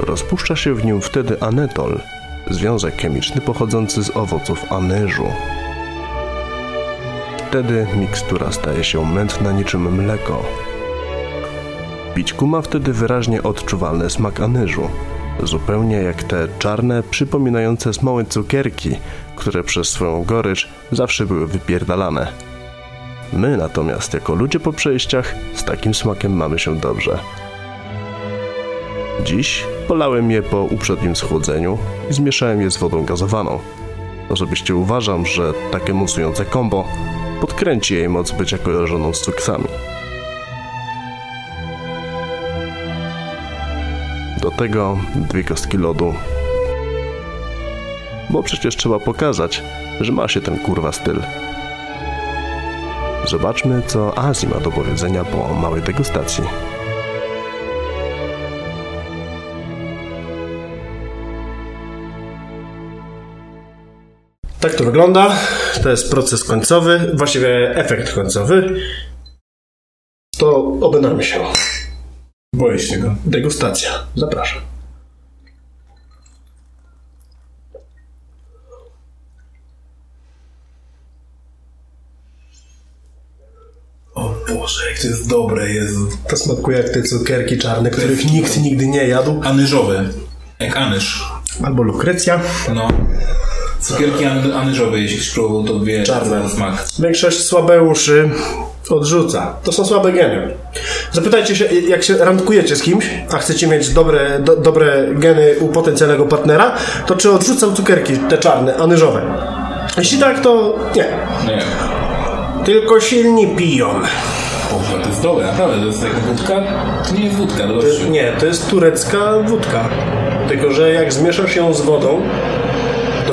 Rozpuszcza się w nim wtedy anetol, związek chemiczny pochodzący z owoców anyżu. Wtedy mikstura staje się mętna niczym mleko. Pićku ma wtedy wyraźnie odczuwalny smak anyżu, zupełnie jak te czarne, przypominające smołe cukierki, które przez swoją gorycz zawsze były wypierdalane. My natomiast, jako ludzie po przejściach, z takim smakiem mamy się dobrze. Dziś polałem je po uprzednim schłodzeniu i zmieszałem je z wodą gazowaną. Osobiście uważam, że takie musujące kombo podkręci jej moc bycia kojarzoną z cuksami. Do tego dwie kostki lodu. Bo przecież trzeba pokazać, że ma się ten kurwa styl. Zobaczmy, co Azji ma do powiedzenia po małej degustacji. Tak to wygląda. To jest proces końcowy, właściwie efekt końcowy. To obynamy się. Boję się go. Degustacja. Zapraszam. O Boże, jak to jest dobre, Jezu. To smakuje jak te cukierki czarne, których nikt nigdy nie jadł. Anyżowe. Jak anyż. Albo lukrecja. No. Cukierki any, anyżowe, jeśli ktoś próbował, to wie Czarne. smak. Większość słabeuszy odrzuca. To są słabe geny. Zapytajcie się, jak się randkujecie z kimś, a chcecie mieć dobre, do, dobre geny u potencjalnego partnera, to czy odrzucał cukierki, te czarne, anyżowe? Jeśli tak, to nie. Nie. Tylko silni piją. Boże, to jest dobre, naprawdę. To jest jak wódka? To nie jest wódka, to jest... Nie, to jest turecka wódka. Tylko, że jak zmieszasz ją z wodą,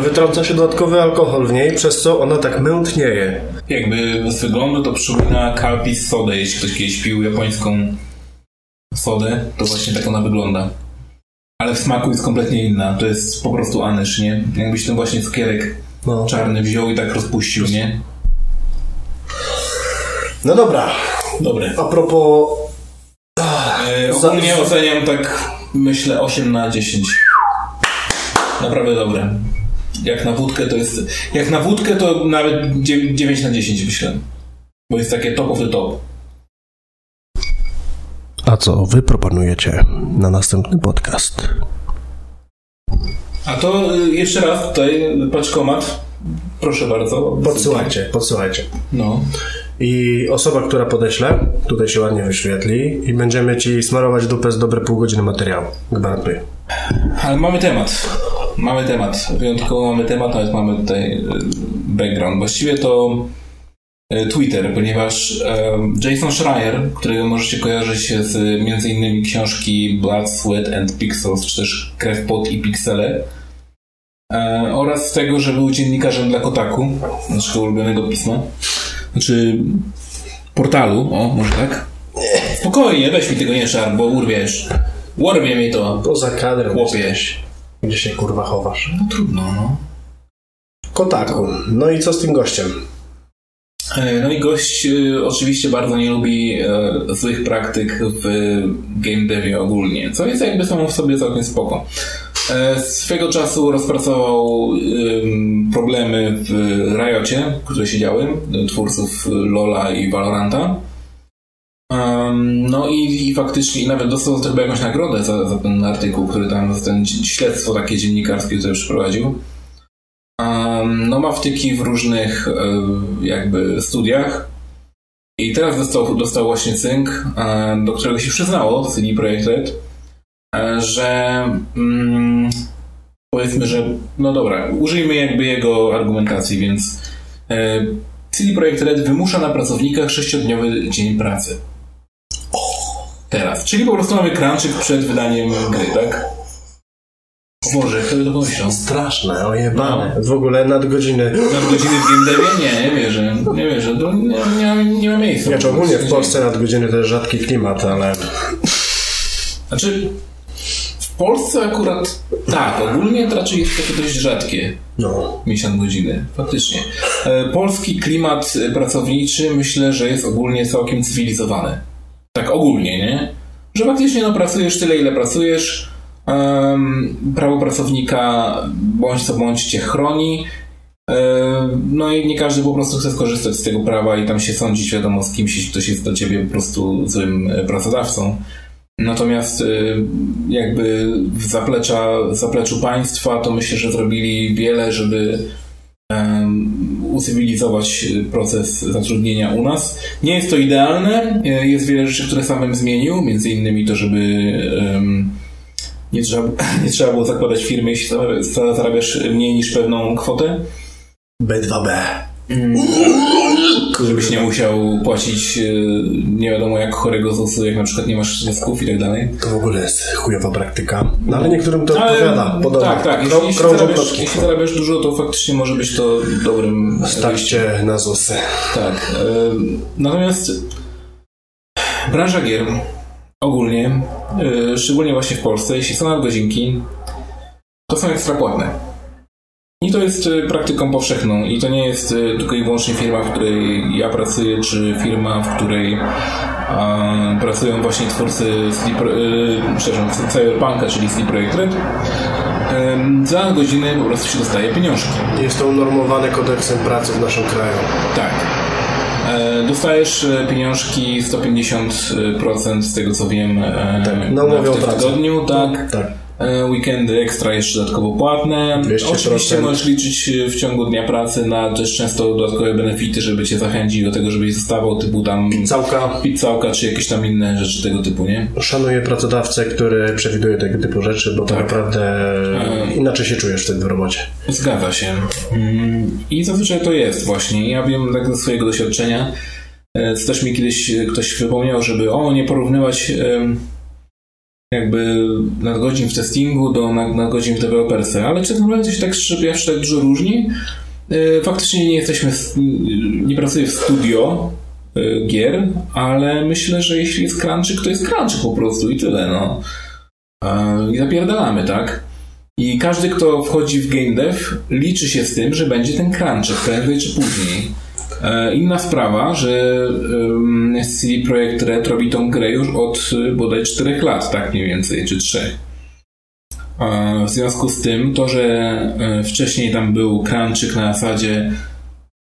wytrąca się dodatkowy alkohol w niej, przez co ona tak mętnieje. Jakby z wyglądu to przypomina Calpis sodę. Jeśli ktoś kiedyś pił japońską sodę, to właśnie tak ona wygląda. Ale w smaku jest kompletnie inna. To jest po prostu anyż, nie? Jakbyś ten właśnie cukierek No. czarny wziął i tak rozpuścił, nie? No dobra, Dobre. a propos... E, ogólnie oceniam tak, myślę, 8 na 10. Naprawdę dobre. Jak na wódkę to jest... Jak na wódkę to nawet dzie- 9 na 10 myślę. Bo jest takie top of the top. A co wy proponujecie na następny podcast? A to y, jeszcze raz tutaj paczkomat. Proszę bardzo. Podsyłajcie, podsyłajcie. No. I osoba, która podeśle, tutaj się ładnie wyświetli i będziemy ci smarować dupę z dobre pół godziny materiału. Gwarantuję. Ale mamy temat. Mamy temat. Wyjątkowo mamy temat, nawet mamy tutaj y, background. Właściwie to y, Twitter, ponieważ e, Jason Schreier, którego możecie kojarzyć z innymi książki Blood, Sweat and Pixels, czy też Krew, Pot i Piksele, e, oraz z tego, że był dziennikarzem dla Kotaku, naszego ulubionego pisma, znaczy portalu, o, może tak? Spokojnie, weź mi tego nie szar, bo urwiesz. Urwie mi to. Poza kadrem Chłopie. jesteś. Gdzie się kurwa chowasz? No trudno, no. Kotaku. No i co z tym gościem? E, No i gość e, oczywiście bardzo nie lubi e, złych praktyk w game devie ogólnie, co jest jakby samo w sobie całkiem spoko. Swego czasu rozpracował problemy w Riocie, które się działy, twórców Lola i Valoranta. No i, i faktycznie nawet dostał chyba jakąś nagrodę za, za ten artykuł, który tam, za ten śledztwo takie dziennikarskie, które przeprowadził. No ma wtyki w różnych e, jakby studiach i teraz dostał, dostał właśnie cynk, e, do którego się przyznało CD Projekt Red, że mm, powiedzmy, że no dobra, użyjmy jakby jego argumentacji, więc e, CD Projekt Red wymusza na pracownikach sześciodniowy dzień pracy. Teraz. Czyli po prostu mamy crunchik przed wydaniem gry, tak? Boże, kto by to pomyślał? Straszne, ojebane. W ogóle nadgodziny. Nadgodziny w game devie? Nie, nie wierzę. Nie wierzę. To nie, nie, nie ma miejsca. Znaczy ogólnie w Polsce nadgodziny to jest rzadki klimat, ale... Znaczy, w Polsce akurat tak, ogólnie to raczej jest takie dość rzadkie No. mieć nadgodziny. Faktycznie. E, Polski klimat pracowniczy myślę, że jest ogólnie całkiem cywilizowany. Tak ogólnie, nie? Że faktycznie no, pracujesz tyle, ile pracujesz. em, prawo pracownika bądź co bądź cię chroni. E, No i nie każdy po prostu chce skorzystać z tego prawa i tam się sądzić, wiadomo, z kimś, ktoś jest do ciebie po prostu złym e, pracodawcą. Natomiast y, jakby w zaplecza, zapleczu państwa to myślę, że zrobili wiele, żeby ucywilizować proces zatrudnienia u nas. Nie jest to idealne, y, jest wiele rzeczy, które sam bym zmienił, między innymi to, żeby em, nie trzeba, nie trzeba było zakładać firmy, jeśli zarabiasz mniej niż pewną kwotę. B2B. Żebyś nie musiał płacić y, nie wiadomo jak chorego ZUS-u, jak na przykład nie masz zysków i tak dalej. To w ogóle jest chujowa praktyka. No ale niektórym to Ale- odpowiada. Podoba. Tak, tak. Jeśli, Krą- jeśli, krążą zarabiasz, jeśli zarabiasz dużo, to faktycznie może być to dobrym Stawcie na ZUSy. Tak. em, Natomiast branża gier ogólnie, e, szczególnie właśnie w Polsce, jeśli są nadgodzinki, to są ekstra płatne. I to jest e, praktyką powszechną i to nie jest e, tylko i wyłącznie firma, w której ja pracuję, czy firma, w której pracują właśnie twórcy Pro- e, przepraszam, Cyberpunka, czyli CD Projekt Red. Za godziny po prostu się dostaje pieniążki. Jest to unormowane kodeksem pracy w naszym kraju. Tak. E, dostajesz pieniążki 150% z tego co wiem Tak, na w tym tygodniu, tak. Tak. E, Weekendy ekstra jeszcze dodatkowo płatne. 200%. Oczywiście możesz liczyć e, w ciągu dnia pracy na też często dodatkowe benefity, żeby cię zachęcić do tego, żebyś zostawał, typu tam Całka. pizzałka, czy jakieś tam inne rzeczy tego typu, nie? Szanuję pracodawcę, który przewiduje tego typu rzeczy, bo to Tak. naprawdę inaczej się czujesz wtedy w robocie. Zgadza się. Mm, I zazwyczaj to jest właśnie. Ja wiem tak ze swojego doświadczenia, e, co też mi kiedyś e, ktoś wypomniał, żeby o, nie porównywać jakby nadgodzin w testingu do nad- nadgodzin w deweloperce, ale czy naprawdę się tak aż tak dużo różni? E, Faktycznie nie jesteśmy, nie pracuję w studio e, gier, ale myślę, że jeśli jest crunchik, to jest crunchik po prostu i tyle, no. I zapierdalamy, tak? I każdy, kto wchodzi w game dev, liczy się z tym, że będzie ten cruncher prędzej czy później. E, Inna sprawa, że CD Projekt Red robi tą grę już od y, bodaj 4 lat, tak mniej więcej, czy 3. W związku z tym, to, że e, wcześniej tam był crunchik na zasadzie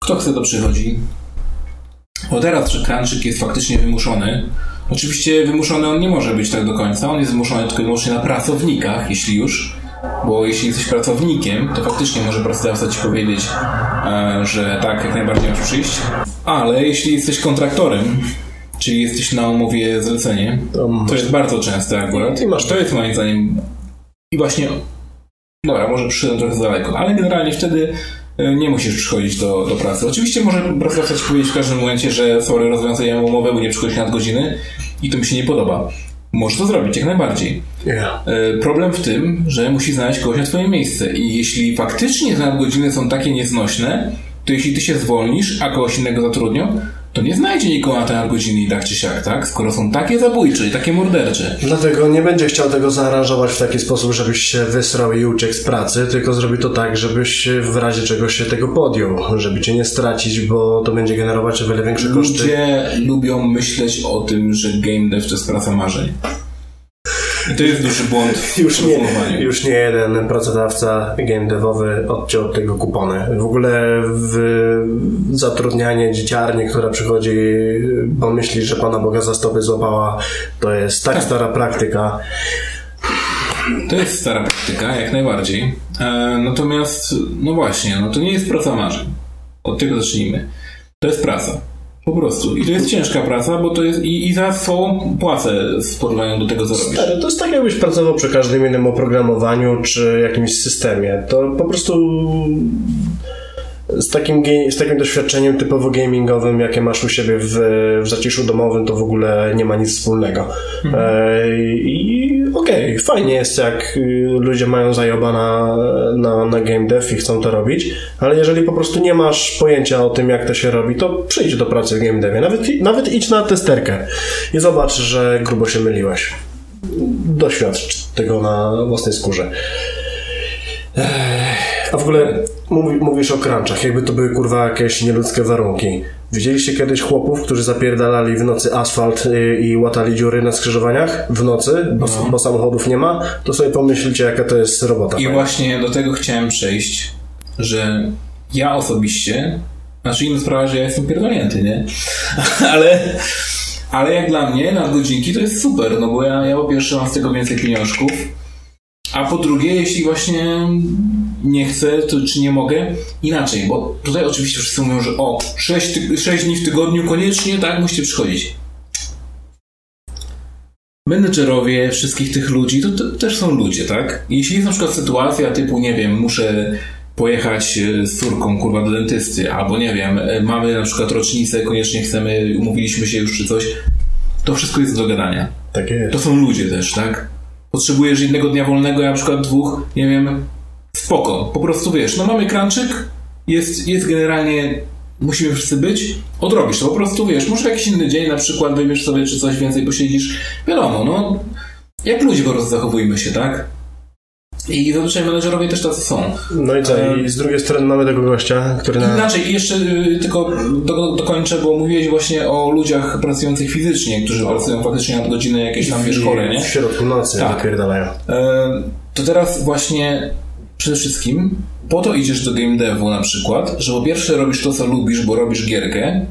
kto chce, to przychodzi. Bo teraz, że crunchik jest faktycznie wymuszony, oczywiście wymuszony on nie może być tak do końca, on jest wymuszony tylko i wyłącznie na pracownikach, jeśli już, bo jeśli jesteś pracownikiem, to faktycznie może pracodawca ci powiedzieć, e, że tak, jak najbardziej masz przyjść, ale jeśli jesteś kontraktorem, czyli jesteś na umowie zlecenie, To jest bardzo częste akurat. I masz to jest moim zdaniem i właśnie dobra, może przyszedłem trochę za daleko, ale generalnie wtedy e, nie musisz przychodzić do, do pracy. Oczywiście może pracodawca ci powiedzieć w każdym momencie, że sorry, rozwiązujemy umowę, bo nie przychodzisz nad godziny i to mi się nie podoba. Może to zrobić, jak najbardziej. Yeah. E, Problem w tym, że musi znaleźć kogoś na twoje miejsce i jeśli faktycznie te nadgodziny są takie nieznośne, to jeśli ty się zwolnisz, a kogoś innego zatrudnią, to nie znajdzie nikogo na te nadgodziny i tak czy siak, tak? Skoro są takie zabójcze i takie mordercze. Dlatego nie będzie chciał tego zaaranżować w taki sposób, żebyś się wysrał i uciekł z pracy, tylko zrobi to tak, żebyś w razie czego się tego podjął, żeby cię nie stracić, bo to będzie generować o wiele większe koszty. Ludzie lubią myśleć o tym, że game dev to jest praca marzeń. I to jest duży błąd Już nie, już nie jeden pracodawca game devowy odciął od tego kupony. W ogóle w zatrudnianie dzieciarni, która przychodzi, bo myśli, że Pana Boga za stopy złapała, to jest tak stara praktyka. To jest stara praktyka, jak najbardziej. E, natomiast, no właśnie, no to nie jest praca marzeń. Od tego zacznijmy. To jest praca. Po prostu. I to jest ciężka praca, bo to jest i, i za swoją płacę w porównaniu do tego, co robisz. Stary, to jest tak, jakbyś pracował przy każdym innym oprogramowaniu czy jakimś systemie. To po prostu z takim, z takim doświadczeniem typowo gamingowym, jakie masz u siebie w, w zaciszu domowym, to w ogóle nie ma nic wspólnego. E, I okej, fajnie jest, jak y, ludzie mają zajoba na, na, na game dev i chcą to robić, ale jeżeli po prostu nie masz pojęcia o tym, jak to się robi, to przyjdź do pracy w game devie. Nawet, nawet idź na testerkę i zobacz, że grubo się myliłeś doświadcz tego na własnej skórze. A w ogóle mówi, mówisz o crunchach, jakby to były kurwa jakieś nieludzkie warunki. Widzieliście kiedyś chłopów, którzy zapierdalali w nocy asfalt y, i łatali dziury na skrzyżowaniach w nocy, bo, bo samochodów nie ma? To sobie pomyślcie, jaka to jest robota. I fajna. właśnie do tego chciałem przejść, że ja osobiście, znaczy inna sprawa, że ja jestem pierdolnięty, nie? ale, ale jak dla mnie nadgodzinki to jest super, no bo ja, ja po pierwsze mam z tego więcej pieniążków, a po drugie, jeśli właśnie nie chcę, to czy nie mogę? Inaczej, bo tutaj oczywiście wszyscy mówią, że o, 6, ty- 6 dni w tygodniu koniecznie, tak, musicie przychodzić. Menedżerowie wszystkich tych ludzi to, to też są ludzie, tak? Jeśli jest na przykład sytuacja typu, nie wiem, muszę pojechać e, z córką, kurwa, do dentysty, albo nie wiem, e, mamy na przykład rocznicę, koniecznie chcemy, umówiliśmy się już czy coś, to wszystko jest do gadania. Takie jest. To są ludzie też, tak? Potrzebujesz jednego dnia wolnego, ja na przykład dwóch, nie wiem, spoko. Po prostu wiesz, no mamy kranczyk, jest, jest generalnie, musimy wszyscy być, odrobisz to po prostu, wiesz, może jakiś inny dzień, na przykład wyjmiesz sobie czy coś więcej posiedzisz, wiadomo, no, jak ludzie po prostu zachowujmy się, tak? I zazwyczaj menedżerowie też tacy są. No i co? I z drugiej strony mamy tego gościa, który na... Inaczej, jeszcze y, tylko do, dokończę, bo mówiłeś właśnie o ludziach pracujących fizycznie, którzy pracują faktycznie nad godziny jakieś tam, wiesz, chore, nie? w środku nocy Tak. napierdalają. E, to teraz właśnie przede wszystkim po to idziesz do game devu na przykład, że po pierwsze robisz to, co lubisz, bo robisz gierkę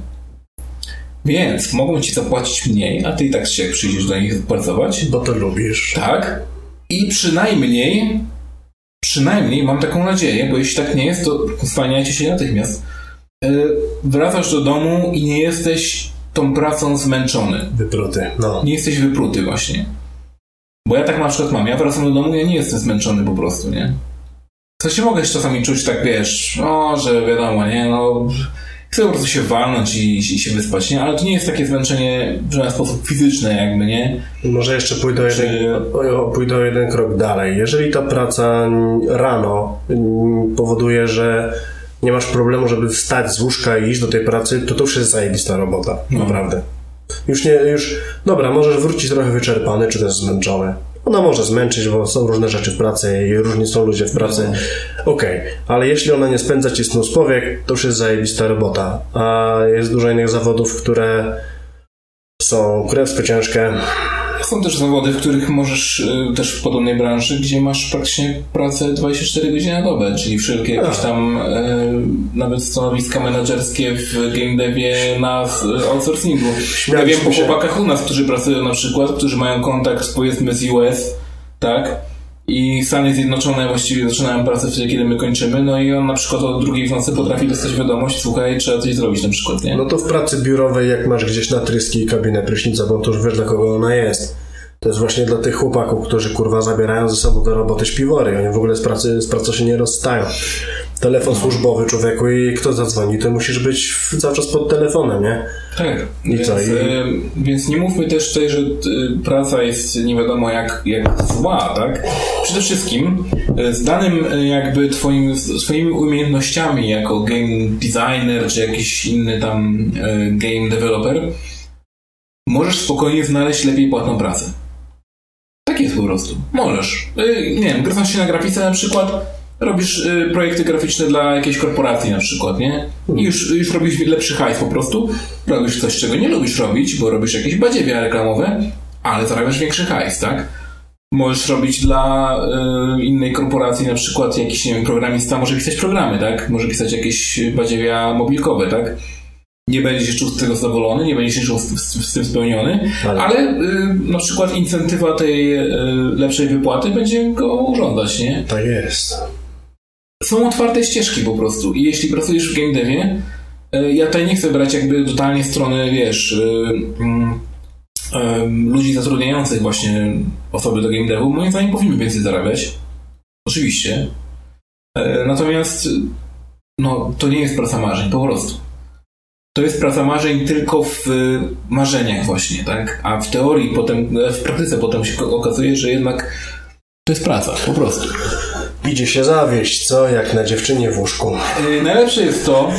Więc mogą ci zapłacić mniej, a ty i tak się przyjdziesz do nich pracować. Bo to lubisz. Tak. I przynajmniej, przynajmniej mam taką nadzieję, bo jeśli tak nie jest, to zwalniajcie się natychmiast. Yy, wracasz do domu i nie jesteś tą pracą zmęczony. Wypruty. No. Nie jesteś wypruty właśnie. Bo ja tak na przykład mam. Ja wracam do domu i ja nie jestem zmęczony po prostu, nie? To się mogę czasami czuć tak, wiesz, o, że wiadomo, nie, no... Chcę po prostu się walnąć i, i się wyspać, nie? Ale to nie jest takie zmęczenie w żaden sposób fizyczne jakby, nie? Może jeszcze pójdę Czy- jeden, pójdę jeden krok dalej. Jeżeli ta praca rano powoduje, że nie masz problemu, żeby wstać z łóżka i iść do tej pracy, to to już jest zajebista robota. Naprawdę. Już nie, już, dobra, możesz wrócić trochę wyczerpany, czy też zmęczony. Ona może zmęczyć, bo są różne rzeczy w pracy i różni są ludzie w pracy. Okej, ale jeśli ona nie spędza ci snu z powiek, to już jest zajebista robota. A jest dużo innych zawodów, które są krewsko ciężkie, Są też zawody, w których możesz, y, też w podobnej branży, gdzie masz praktycznie pracę 24 godziny na dobę, czyli wszelkie jakieś tam y, nawet stanowiska menedżerskie w game devie na y, outsourcingu. Ja wiem po chłopakach u nas, którzy pracują na przykład, którzy mają kontakt powiedzmy z US, tak? I Stany Zjednoczone właściwie zaczynają pracę wtedy, kiedy my kończymy, no i on na przykład o drugiej w nocy potrafi dostać wiadomość, słuchaj, trzeba coś zrobić na przykład, nie? No to w pracy biurowej, jak masz gdzieś na tryski kabinę prysznica, bo to już wiesz dla kogo ona jest. To jest właśnie dla tych chłopaków, którzy kurwa zabierają ze sobą do roboty śpiwory. Oni w ogóle z pracy, z pracą się nie rozstają. Telefon służbowy człowieku i kto zadzwoni, to musisz być cały czas pod telefonem, nie? Tak. I więc, co, i- e, więc nie mówmy też tutaj, że e, praca jest nie wiadomo jak, jak zła, tak? Przede wszystkim e, z danym e, jakby twoim, swoimi umiejętnościami jako game designer czy jakiś inny tam game developer możesz spokojnie znaleźć lepiej płatną pracę. Tak jest po prostu. Możesz. Nie wiem, grasz się na grafice na przykład, robisz e, projekty graficzne dla jakiejś korporacji na przykład, nie? I już, już robisz lepszy hajs po prostu, robisz coś, czego nie lubisz robić, bo robisz jakieś badziewia reklamowe, ale zarabiasz większy hajs, tak? Możesz robić dla e, innej korporacji na przykład jakiś, nie wiem, programista może pisać programy, tak? Może pisać jakieś badziewia mobilkowe, tak? Nie będzie się czuł z tego zadowolony, nie będzie się czuł z, z, z tym spełniony, Ale- ale y, na przykład incentywa tej y, lepszej wypłaty będzie go urządzać, nie? Tak jest. Są otwarte ścieżki po prostu i jeśli pracujesz w game devie, y, ja tutaj nie chcę brać jakby totalnie strony, wiesz, y, mm, em, ludzi zatrudniających właśnie osoby do game devu, moim zdaniem powinny więcej zarabiać. Oczywiście. E, Natomiast no, to nie jest praca marzeń, po prostu. To jest praca marzeń tylko w marzeniach właśnie, tak? A w teorii potem, e, w praktyce potem się okazuje, że jednak to jest praca, po prostu. Idzie się zawieść, co? Jak na dziewczynie w łóżku. Y, Najlepsze jest to,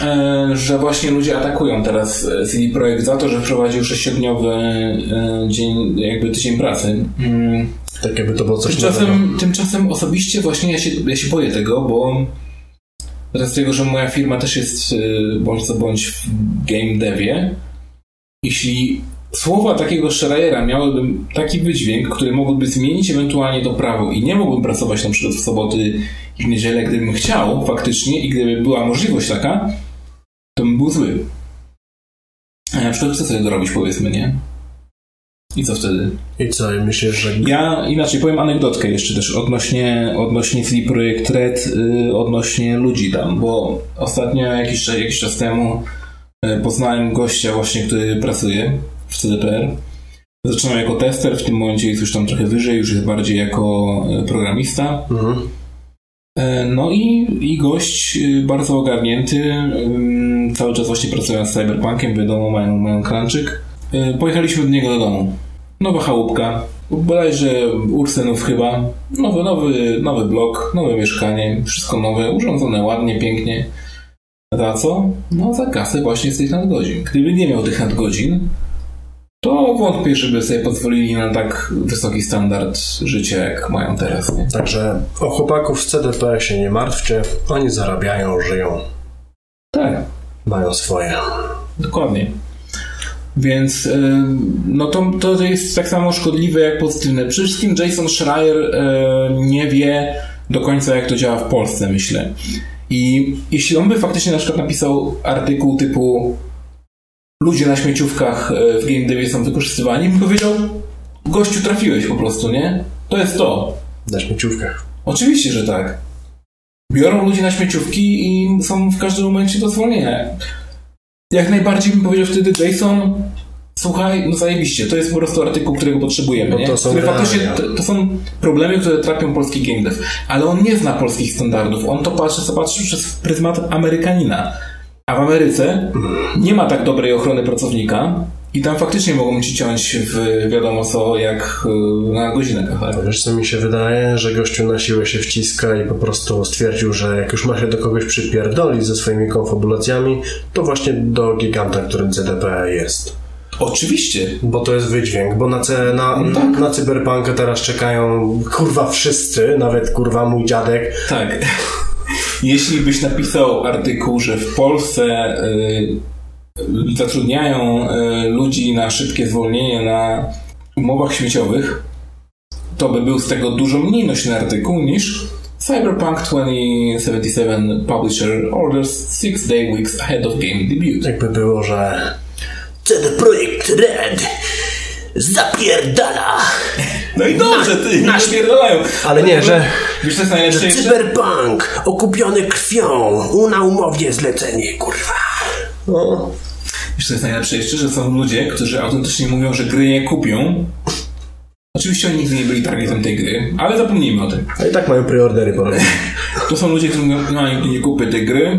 e, że właśnie ludzie atakują teraz e, CD Projekt za to, że wprowadził sześciodniowy e, dzień, jakby tydzień pracy. Mm, Tak jakby to było coś nowego. Tymczasem, tymczasem osobiście właśnie ja się, ja się boję tego, bo z tego, że moja firma też jest bądź co bądź w game devie, jeśli słowa takiego Schreiera miałyby taki wydźwięk, który mógłby zmienić ewentualnie to prawo i nie mógłbym pracować na przykład w soboty i w niedzielę, gdybym chciał faktycznie i gdyby była możliwość taka, to bym był zły. A na przykład chcę sobie dorobić powiedzmy, nie? I co wtedy? I co? I myślisz, że... Ja inaczej powiem anegdotkę jeszcze też odnośnie, odnośnie CD Projekt Red, y, odnośnie ludzi tam, bo ostatnio jakiś, czas- jakiś czas temu y, poznałem gościa właśnie, który pracuje w CDPR. Zaczynał jako tester, w tym momencie jest już tam trochę wyżej, już jest bardziej jako y, programista. Mhm. E, No i, i gość y, bardzo ogarnięty, ym, cały czas właśnie pracując z Cyberpunkiem, wiadomo, mają, mają klanczyk. Y, Pojechaliśmy do niego do domu. Nowa chałupka, bodajże Ursenów chyba. Nowy, nowy, nowy blok, nowe mieszkanie, wszystko nowe, urządzone ładnie, pięknie. Za co? No za kasę właśnie z tych nadgodzin. Gdyby nie miał tych nadgodzin, to wątpię, żeby sobie pozwolili na tak wysoki standard życia, jak mają teraz. Nie? Także o chłopaków z CDP się nie martwcie. Oni zarabiają, żyją. Tak. Mają swoje. Dokładnie. Więc y, no to, to jest tak samo szkodliwe jak pozytywne. Przede wszystkim Jason Schreier y, nie wie do końca jak to działa w Polsce, myślę. I jeśli on by faktycznie na przykład napisał artykuł typu ludzie na śmieciówkach e, w game devie są wykorzystywani, bym powiedział, gościu trafiłeś po prostu, nie? To jest to. Na śmieciówkach. Oczywiście, że tak. Biorą ludzi na śmieciówki i są w każdym momencie do zwolnienia. Jak najbardziej bym powiedział wtedy, Jason, słuchaj, no zajebiście, to jest po prostu artykuł, którego potrzebujemy, No nie? to są faktycznie, to, to są problemy, które trapią polski game dev. Ale on nie zna polskich standardów, on to patrzy, co patrzy przez pryzmat Amerykanina. A w Ameryce nie ma tak dobrej ochrony pracownika i tam faktycznie mogą ci ciąć w wiadomo co, jak y, na godzinę kawałek. Wiesz co mi się wydaje, że gościu na siłę się wciska i po prostu stwierdził, że jak już ma się do kogoś przypierdolić ze swoimi konfabulacjami, to właśnie do giganta, którym CDP jest. Oczywiście, Bo to jest wydźwięk, bo na, ce, na, No tak. na cyberpunkę teraz czekają kurwa wszyscy, nawet kurwa mój dziadek. Tak. Jeśli byś napisał artykuł, że w Polsce y, zatrudniają y, ludzi na szybkie zwolnienie na umowach śmieciowych, to by był z tego dużo mniej nośny artykuł niż Cyberpunk 2077 Publisher Orders 6 Day Weeks Ahead of Game Debut. Jakby było, że CD Projekt Red zapierdala. No i dobrze, ty, spierdalają. Ale nie, że- Wiesz, co jest najlepsze jeszcze? Cyberpunk okupiony krwią. Na umowie zlecenie, kurwa. no, Wiesz, co jest najlepsze jeszcze, że są ludzie, którzy autentycznie mówią, że gry nie kupią. Oczywiście oni nigdy nie byli targetem tej gry, ale zapomnijmy o tym. a i tak mają preordery porobione. To są ludzie, którzy mówią, no nigdy nie kupię tej gry,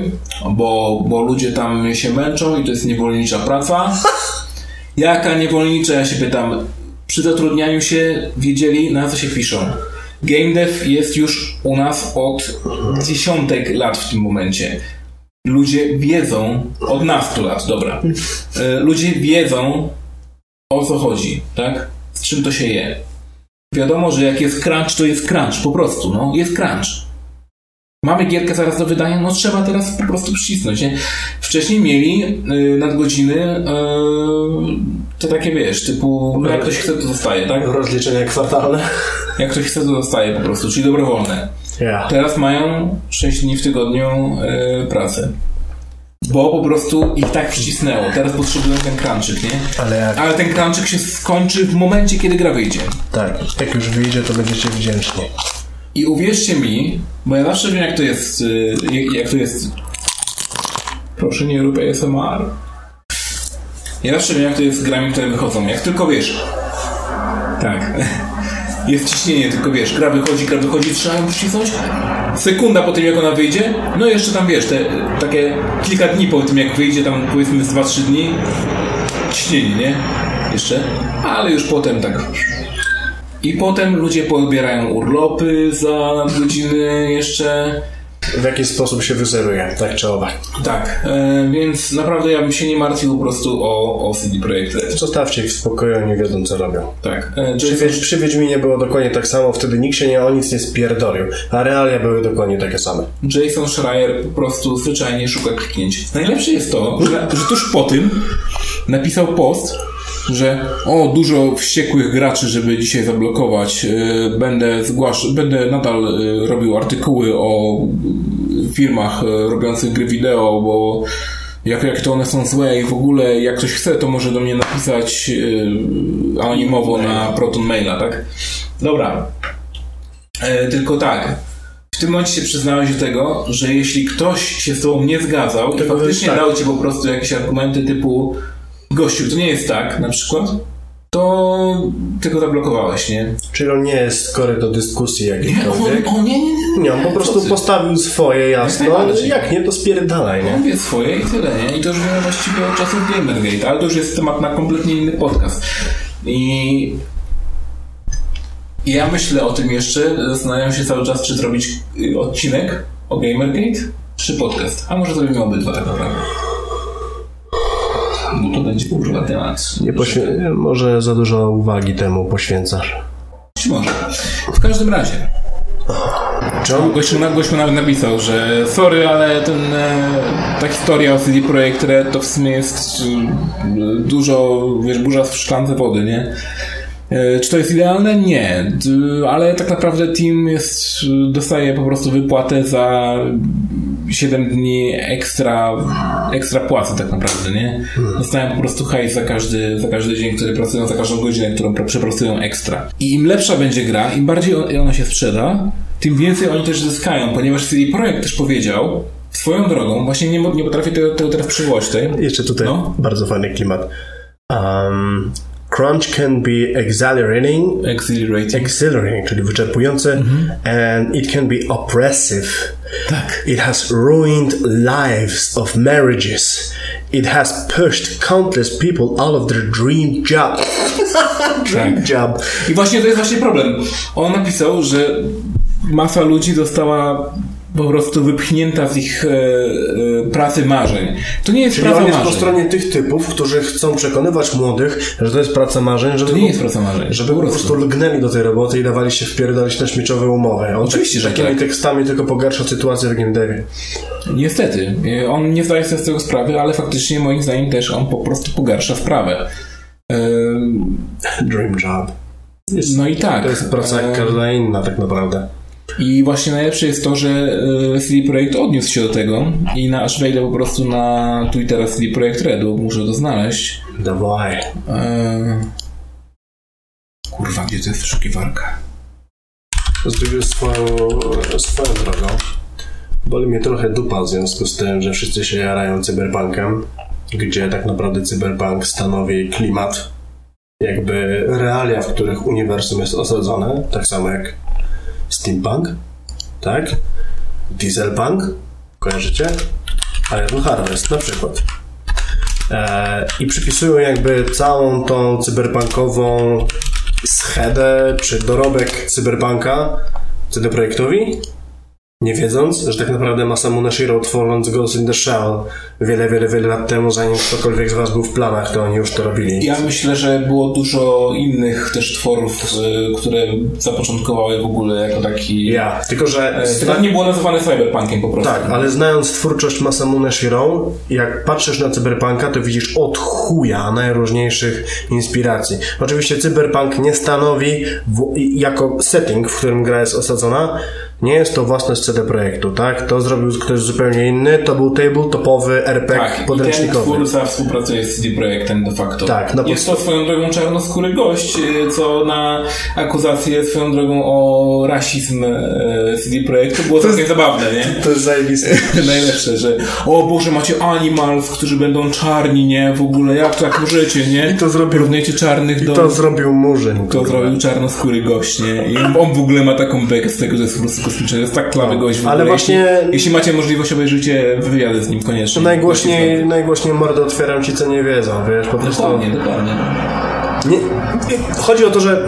bo, bo ludzie tam się męczą i to jest niewolnicza praca. Jaka niewolnicza? Ja się pytam. Przy zatrudnianiu się wiedzieli, na co się piszą. Game dev jest już u nas od dziesiątek lat w tym momencie. Ludzie wiedzą, od nastu lat, dobra. E, Ludzie wiedzą, o co chodzi, tak? Z czym to się je. Wiadomo, że jak jest crunch, to jest crunch, po prostu, no, jest crunch. Mamy gierkę zaraz do wydania, no trzeba teraz po prostu przycisnąć, nie? Wcześniej mieli y, nadgodziny y, to takie, wiesz, typu, no jak ktoś chce, to zostaje, tak? Rozliczenia kwartalne. Jak ktoś chce, to zostaje po prostu, czyli dobrowolne. Ja. Teraz mają 6 dni w tygodniu y, pracę. Bo po prostu ich tak przycisnęło. Teraz potrzebują ten crunchik, nie? Ale jak Ale ten crunchik się skończy w momencie, kiedy gra wyjdzie. tak, jak już wyjdzie, to będziecie wdzięczni. I uwierzcie mi, bo ja zawsze wiem, jak to jest. y, Jak, jak to jest. Proszę nie rób ASMR. Ja zawsze wiem, jak to jest z grami, które wychodzą. Jak tylko wiesz. Tak. Jest ciśnienie, tylko wiesz, gra wychodzi, gra wychodzi, trzeba ją przycisnąć. Sekunda po tym, jak ona wyjdzie. No jeszcze tam wiesz, te takie kilka dni po tym, jak wyjdzie, tam powiedzmy z 2-3 dni. Ciśnienie, nie? Jeszcze. Ale już potem tak i potem ludzie pobierają urlopy za godziny jeszcze. W jaki sposób się wyzeruje, tak czy owak. Tak, e, więc naprawdę ja bym się nie martwił po prostu o, o CD Projekt Red. Zostawcie ich w spokoju, oni wiedzą co robią. Tak. E, Przy, Jason, przy Wiedźminie było dokładnie tak samo, wtedy nikt się nie o nic nie spierdolił, a realia były dokładnie takie same. Jason Schreier po prostu zwyczajnie szuka kliknięć. Najlepsze jest to, że, że tuż po tym napisał post, że o, dużo wściekłych graczy, żeby dzisiaj zablokować. e, Będę zgłasz, będę nadal e, robił artykuły o firmach e, robiących gry wideo, bo jak, jak to one są złe i w ogóle jak ktoś chce, to może do mnie napisać anonimowo na Proton Maila, tak? Dobra. E, tylko tak. W tym momencie się przyznałeś do tego, że jeśli ktoś się z tobą nie zgadzał i To faktycznie tak. dał ci po prostu jakieś argumenty typu gościu, to nie jest tak, na przykład, to ty go zablokowałeś, nie? Czyli on nie jest skory do dyskusji Nie, jakiejkolwiek. on, on nie, nie, nie. Nie, on po prostu postawił swoje jasno, najbardziej. jak nie, to spierdalaj, nie? On wie swoje i tyle, nie? I to już wiemy właściwie od czasów Gamergate, ale to już jest temat na kompletnie inny podcast. I i ja myślę o tym jeszcze, zastanawiam się cały czas, czy zrobić y, odcinek o Gamergate, czy podcast. A może zrobimy obydwa tak naprawdę. To będzie kurwa temat. Nie poświę- może za dużo uwagi temu poświęcasz. Czy może. W każdym razie. On, Gościu, na- gościu nawet napisał, że sorry, ale ten, e, ta historia o CD Projekt Red to w sumie jest e, dużo, wiesz, burza w szklance wody, nie? E, Czy to jest idealne? Nie, D- ale tak naprawdę team jest, dostaje po prostu wypłatę za 7 dni ekstra, ekstra płacy tak naprawdę, nie? Dostają po prostu hajs za każdy, za każdy dzień, który pracują, za każdą godzinę, którą pra- przepracują ekstra. I im lepsza będzie gra, im bardziej on- ona się sprzeda, tym więcej oni też zyskają, ponieważ CD Projekt też powiedział, swoją drogą, właśnie nie, nie potrafię tego, tego teraz przywołać tutaj. Jeszcze tutaj No. bardzo fajny klimat. Um, crunch can be exhilarating, Exhilarating. exhilarating, czyli wyczerpujący, and it can be oppressive. tak. It has ruined lives of marriages. It has pushed countless people out of their dream job. dream Tak. job. I właśnie to jest właśnie problem. On napisał, że masa ludzi została po prostu wypchnięta z ich e, e, pracy marzeń. To nie jest Czyli praca on jest po marzeń. stronie tych typów, którzy chcą przekonywać młodych, że to jest praca marzeń, żeby, To nie jest praca marzeń. żeby po prostu lgnęli do tej roboty i dawali się wpierdolić na śmieciowe umowy. On Oczywiście, że takimi tak. tekstami tylko pogarsza sytuację w game devie. Niestety. E, On nie zdaje sobie z tego sprawy, ale faktycznie moim zdaniem też on po prostu pogarsza sprawę. E, Dream job. Jest, No i tak. To jest praca jak każda inna tak naprawdę. I właśnie najlepsze jest to, że e, CD Projekt odniósł się do tego i na, aż wejdę po prostu na Twittera CD Projekt Redu, muszę to znaleźć. Dawaj. E, Kurwa, gdzie to jest wyszukiwarka? Zrobił swoją, swoją drogą. Boli mnie trochę dupa w związku z tym, że wszyscy się jarają cyberpunkiem, gdzie tak naprawdę cyberpunk stanowi klimat, jakby realia, w których uniwersum jest osadzone, tak samo jak steampunk, tak? Dieselpunk, kojarzycie? Iron Harvest na przykład. E, I przypisują jakby całą tą cyberpunkową schedę czy dorobek cyberpunka CD Projektowi, nie wiedząc, że tak naprawdę Masamune Shiro tworząc Ghost in the Shell wiele, wiele, wiele lat temu, zanim ktokolwiek z was był w planach, to oni już to robili. Ja myślę, że było dużo innych też tworów, które zapoczątkowały w ogóle jako taki... Ja, tylko że... E, To nie było nazywane cyberpunkiem po prostu. Tak, ale znając twórczość Masamune Shiro, jak patrzysz na cyberpunka, to widzisz od chuja najróżniejszych inspiracji. Oczywiście cyberpunk nie stanowi w, jako setting, w którym gra jest osadzona, nie jest to własność CD Projektu, tak? To zrobił ktoś zupełnie inny, to był tabletop RPG Tak, i ten podręcznikowy. twórca współpracuje z CD Projektem de facto. Tak, na Jest to swoją drogą czarnoskóry gość, y, co na akuzację swoją drogą o rasizm y, CD Projektu było całkiem zabawne, nie? To jest zajebiste. Najlepsze, że o Boże, macie animals, którzy będą czarni, nie? W ogóle, jak tak możecie, nie? I to zrobił- Porównujecie czarnych do... To zrobił Murzyn. To zrobił czarnoskóry gość, nie? I on w ogóle ma taką bekę z tego, że jest po prostu To jest tak klawy gość w No, ale ogóle. właśnie- Jeśli, jeśli macie możliwość, obejrzyjcie wywiady z nim koniecznie. To najgłośniej, najgłośniej mordę otwieram ci, co nie wiedzą, wiesz, po prostu... Dokładnie, dokładnie. Nie, nie, chodzi o to, że.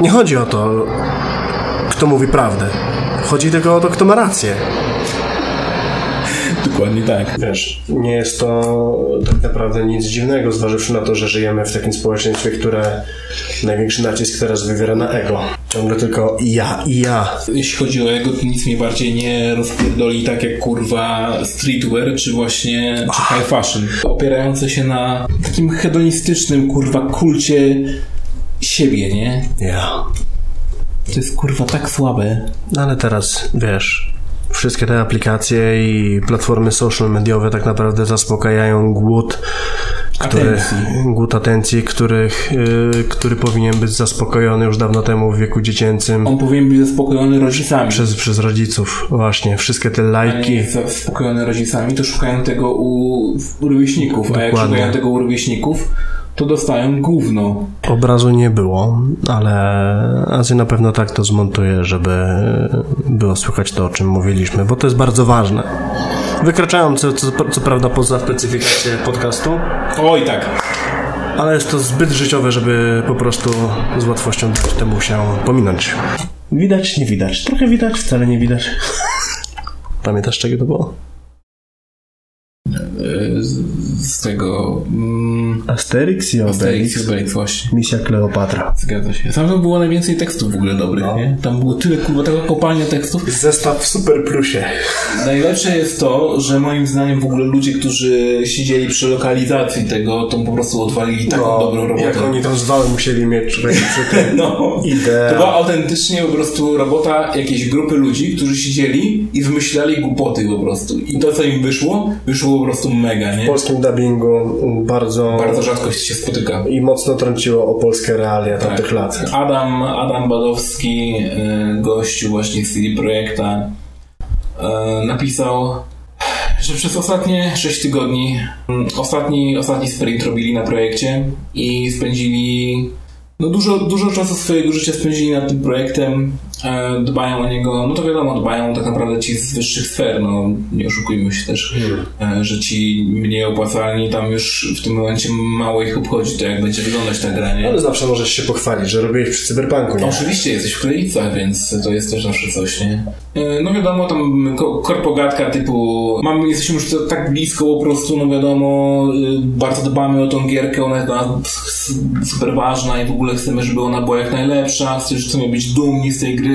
Nie chodzi o to, kto mówi prawdę. Chodzi tylko o to, kto ma rację. Dokładnie tak. Wiesz, nie jest to tak naprawdę nic dziwnego, zważywszy na to, że żyjemy w takim społeczeństwie, które największy nacisk teraz wywiera na ego. Ciągle tylko ja i ja. Jeśli chodzi o jego, to nic mnie bardziej nie rozpierdoli tak jak kurwa streetwear, czy właśnie czy high fashion. Opierające się na takim hedonistycznym kurwa kulcie siebie, nie? Ja. To jest kurwa tak słabe. No ale teraz, wiesz, wszystkie te aplikacje i platformy social mediowe tak naprawdę zaspokajają głód, który, Atencji. głód atencji, których, yy, który powinien być zaspokojony już dawno temu w wieku dziecięcym. On powinien być zaspokojony rodzicami. Przez, przez rodziców, właśnie. Wszystkie te a nie lajki. jest zaspokojony rodzicami, to szukają tego u, rówieśników, a jak Dokładnie. szukają tego u rówieśników, to dostają gówno. Obrazu nie było, ale Azja na pewno tak to zmontuje, żeby było słychać to, o czym mówiliśmy, bo to jest bardzo ważne. Wykraczające, co, co prawda, poza specyfikację podcastu, Oj tak. ale jest to zbyt życiowe, żeby po prostu z łatwością temu się pominąć. Widać, nie widać. Trochę widać, wcale nie widać. Pamiętasz, czego to było? Z, tego... Mm, Asterix i Asterix i Obelix właśnie. Misja Kleopatra. Zgadza się. Tam było najwięcej tekstów w ogóle dobrych, nie? Tam było tyle, kurwa, taka kopalnia tekstów. Zestaw w Super Plusie. Najlepsze jest to, że moim zdaniem w ogóle ludzie, którzy siedzieli przy lokalizacji tego, to po prostu odwalili taką dobrą robotę. No, Jak oni tam zwały musieli mieć przy tym. No, Idea. to była autentycznie po prostu robota jakiejś grupy ludzi, którzy siedzieli i wymyślali głupoty po prostu. I to, co im wyszło, wyszło po prostu mega, nie? W polskim dubbingu bardzo... Bardzo rzadko się spotyka. I mocno trąciło o polskie realia tamtych lat. Adam, Adam Badowski, y, gościu właśnie z CD Projekta, y, napisał, że przez ostatnie 6 tygodni mm, ostatni, ostatni sprint robili na projekcie i spędzili no dużo, dużo czasu swojego życia spędzili nad tym projektem, e, dbają o niego, no to wiadomo, dbają tak naprawdę ci z wyższych sfer, no nie oszukujmy się też, e, że ci mniej opłacalni tam już w tym momencie mało ich obchodzi to, jak będzie wyglądać ta gra, nie? Ale zawsze możesz się pochwalić, że robiłeś przy Cyberpunku, nie? Oczywiście, jesteś w Krajicach, więc to jest też zawsze coś, nie? E, No wiadomo, tam ko- korpogatka typu mamy, jesteśmy już tak blisko po prostu, no wiadomo, y, bardzo dbamy o tą gierkę, ona jest dla nas super ważna i w ogóle chcemy, żeby ona była jak najlepsza, chcemy być dumni z tej gry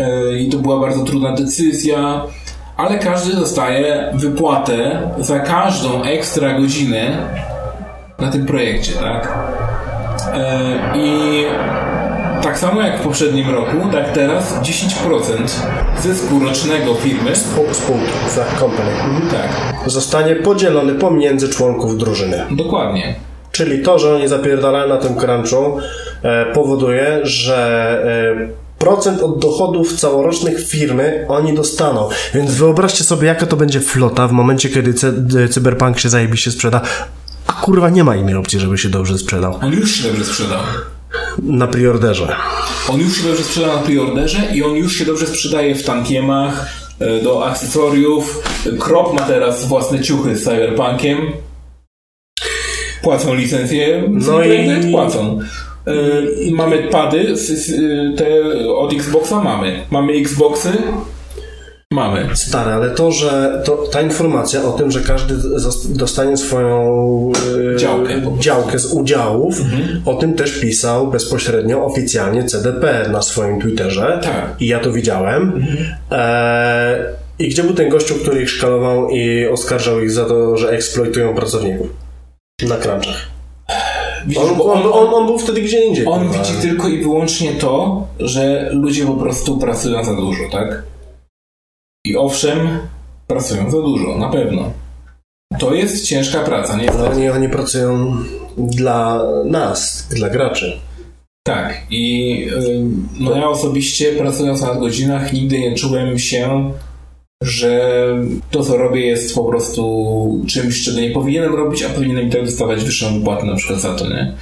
E, i to była bardzo trudna decyzja, ale każdy dostaje wypłatę za każdą ekstra godzinę na tym projekcie, tak? E, I tak samo jak w poprzednim roku, tak teraz 10% zysku rocznego firmy Pół- Spółki, za company. Mhm. tak, Zostanie podzielony pomiędzy członków drużyny. dokładnie. Czyli to, że oni zapierdalają na tym crunchu e, powoduje, że e, procent od dochodów całorocznych firmy oni dostaną. Więc wyobraźcie sobie, jaka to będzie flota w momencie, kiedy d- Cyberpunk się zajebiście sprzeda. A kurwa, nie ma innej opcji, żeby się dobrze sprzedał. On już się dobrze sprzedał. Na priorderze. On już się dobrze sprzeda na preorderze i on już się dobrze sprzedaje w tankiemach, e, do akcesoriów. Krop ma teraz własne ciuchy z Cyberpunkiem. Płacą licencję, No i- i płacą. I mamy pady, s- te od Xboxa mamy. Mamy Xboxy, mamy. Stary, ale to, że to, ta informacja o tym, że każdy dostanie swoją e, Działkę działkę z udziałów, o tym też pisał bezpośrednio oficjalnie CDP na swoim Twitterze. Tak. I ja to widziałem. E, I gdzie był ten gościu, który ich szkalował i oskarżał ich za to, że eksploitują pracowników? Na crunchach. Widzisz, On, on, on, on był wtedy gdzie indziej. On widzi tylko i wyłącznie to, że ludzie po prostu pracują za dużo, tak? I owszem, pracują za dużo, na pewno. To jest ciężka praca, nie? No, oni, oni pracują dla nas, dla graczy. Tak. I y, no ja osobiście pracując na godzinach nigdy nie czułem się, że to co robię jest po prostu czymś, czego nie powinienem robić, a powinienem i tak dostawać wyższą wypłatę na przykład za to, nie?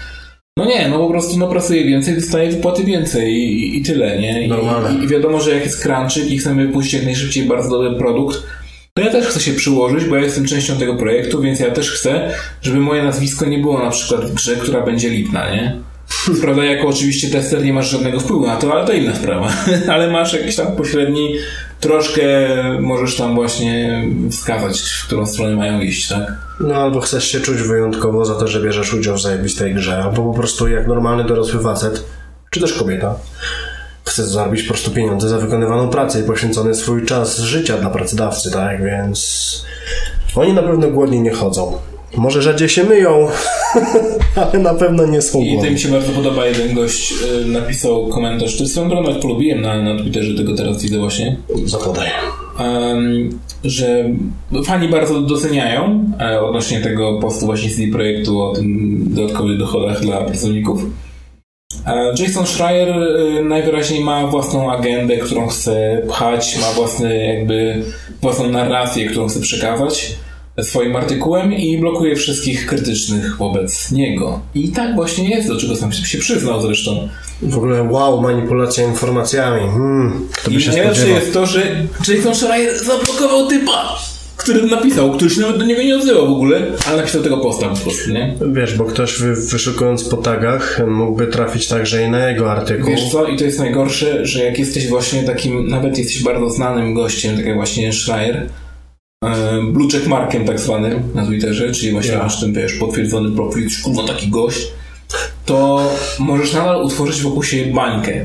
No nie, no po prostu no pracuję więcej, dostaję wypłaty więcej i, i tyle, nie? I. I, I wiadomo, że jak jest crunchik i chcemy puścić jak najszybciej bardzo dobry produkt, to ja też chcę się przyłożyć, bo ja jestem częścią tego projektu, więc ja też chcę, żeby moje nazwisko nie było na przykład w grze, która będzie lipna, nie? Prawda, jako oczywiście tester nie masz żadnego wpływu na to, ale to inna sprawa. ale masz jakiś tam pośredni, troszkę możesz tam właśnie wskazać, w którą stronę mają iść, tak? No albo chcesz się czuć wyjątkowo za to, że bierzesz udział w zajebistej grze, albo po prostu jak normalny dorosły facet, czy też kobieta, chcesz zarobić po prostu pieniądze za wykonywaną pracę i poświęcony swój czas życia dla pracodawcy, tak? Więc oni na pewno głodni nie chodzą. Może rzadziej się myją, ale na pewno nie są I to mi się bardzo podoba, jeden gość y, napisał komentarz, który swoją drogą polubiłem na, na Twitterze, tego teraz widzę właśnie, Zapodaj. em, że fani bardzo doceniają e, odnośnie tego postu właśnie CD Projektu o tym dodatkowych dochodach dla pracowników. E, Jason Schreier e, najwyraźniej ma własną agendę, którą chce pchać, ma własny jakby własną narrację, którą chce przekazać swoim artykułem i blokuje wszystkich krytycznych wobec niego. I tak właśnie jest, do czego sam się przyznał zresztą. W ogóle wow, manipulacja informacjami. Hmm, kto by I się najlepsze jest to, że Jason Schreier zablokował typa, który napisał, który się nawet do niego nie odzywał w ogóle, ale napisał tego posta po prostu, nie? Wiesz, bo ktoś wy, wyszukując po tagach mógłby trafić także i na jego artykuł. Wiesz co, i to jest najgorsze, że jak jesteś właśnie takim, nawet jesteś bardzo znanym gościem, tak jak właśnie Schreier, blue check markiem tak zwanym na Twitterze, czyli właśnie masz ten, wiesz, potwierdzony profil, kurwa taki gość, to możesz nadal utworzyć wokół siebie bańkę.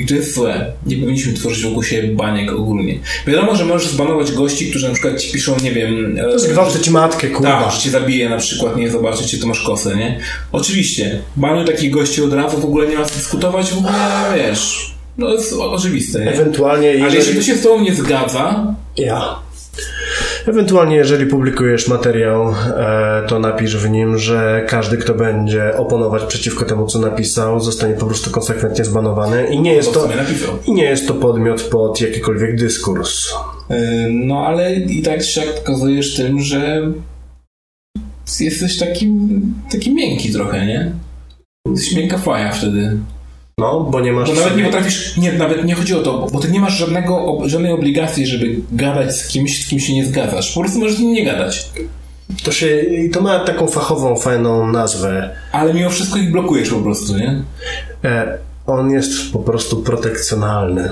I to jest złe. Nie powinniśmy tworzyć wokół siebie baniek ogólnie. Wiadomo, że możesz zbanować gości, którzy na przykład ci piszą, nie wiem... e, Zgwałcę ci matkę, kurwa. tak, że cię zabije na przykład, nie zobaczycie, to masz kosę, nie? Oczywiście, banuj takich gości od razu, w ogóle nie ma co dyskutować, w ogóle, wiesz, no jest oczywiste, nie? Ewentualnie, Ale jeśli jeżeli... ktoś się z tobą nie zgadza, Ja. Ewentualnie, jeżeli publikujesz materiał, e, to napisz w nim, że każdy, kto będzie oponować przeciwko temu, co napisał, zostanie po prostu konsekwentnie zbanowany i nie jest to i nie jest to podmiot pod jakikolwiek dyskurs. Yy, No ale i tak się pokazujesz tym, że jesteś taki, taki miękki trochę, nie? Jesteś miękka faja wtedy. No, bo nie masz... Bo nawet nie potrafisz, nie, nawet nie chodzi o to, bo ty nie masz żadnego, żadnej obligacji, żeby gadać z kimś, z kim się nie zgadzasz. Po prostu możesz z nim nie gadać. To się... i To ma taką fachową, fajną nazwę. Ale mimo wszystko ich blokujesz po prostu, nie? E, on jest po prostu protekcjonalny.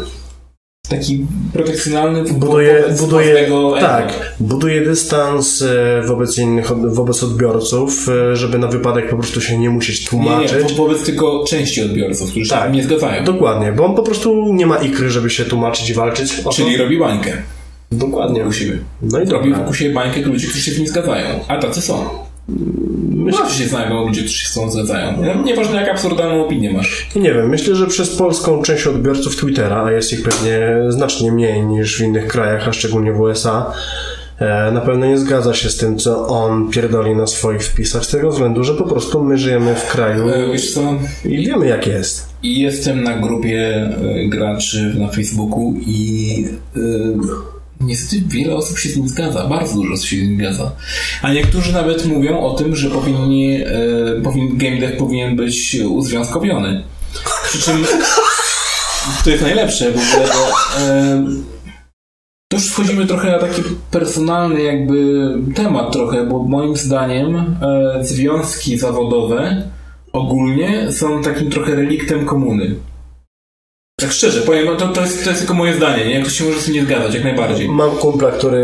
Taki protekcjonalny w- Buduje, buduje, tak, buduje dystans e, wobec innych, wobec odbiorców, e, żeby na wypadek po prostu się nie musieć Nie, nie, tłumaczyć. wo- wobec tylko części odbiorców, którzy się Tak. tak. nie zgadzają. Dokładnie, bo on po prostu nie ma ikry, żeby się tłumaczyć i walczyć. Czyli robi bańkę Dokładnie. siebie. No i Robi dobra. wokół siebie bańkę ludzi, którzy się z nim zgadzają. A tacy są. Zawsze się znajdą ludzie, którzy się z tą zgadzają. Nie- Nieważne jak absurdalną opinię masz. Nie wiem, myślę, że przez polską część odbiorców Twittera, a jest ich pewnie znacznie mniej niż w innych krajach, a szczególnie w USA, e, na pewno nie zgadza się z tym, co on pierdoli na swoich wpisach, z tego względu, że po prostu my żyjemy w kraju E, i wiemy jak jest. I jestem na grupie e, graczy na Facebooku i e, niestety wiele osób się z nim zgadza. Bardzo dużo osób się z nim zgadza. A niektórzy nawet mówią o tym, że powinni, e, powin, game dev powinien być uzwiązkowiony. Przy czym to jest najlepsze w ogóle, bo e, to już wchodzimy trochę na taki personalny jakby temat trochę, bo moim zdaniem e, związki zawodowe ogólnie są takim trochę reliktem komuny. Tak szczerze, powiem, to, to, jest, to jest tylko moje zdanie, nie? Ktoś się może z tym nie zgadzać, jak najbardziej. Mam kumpla, który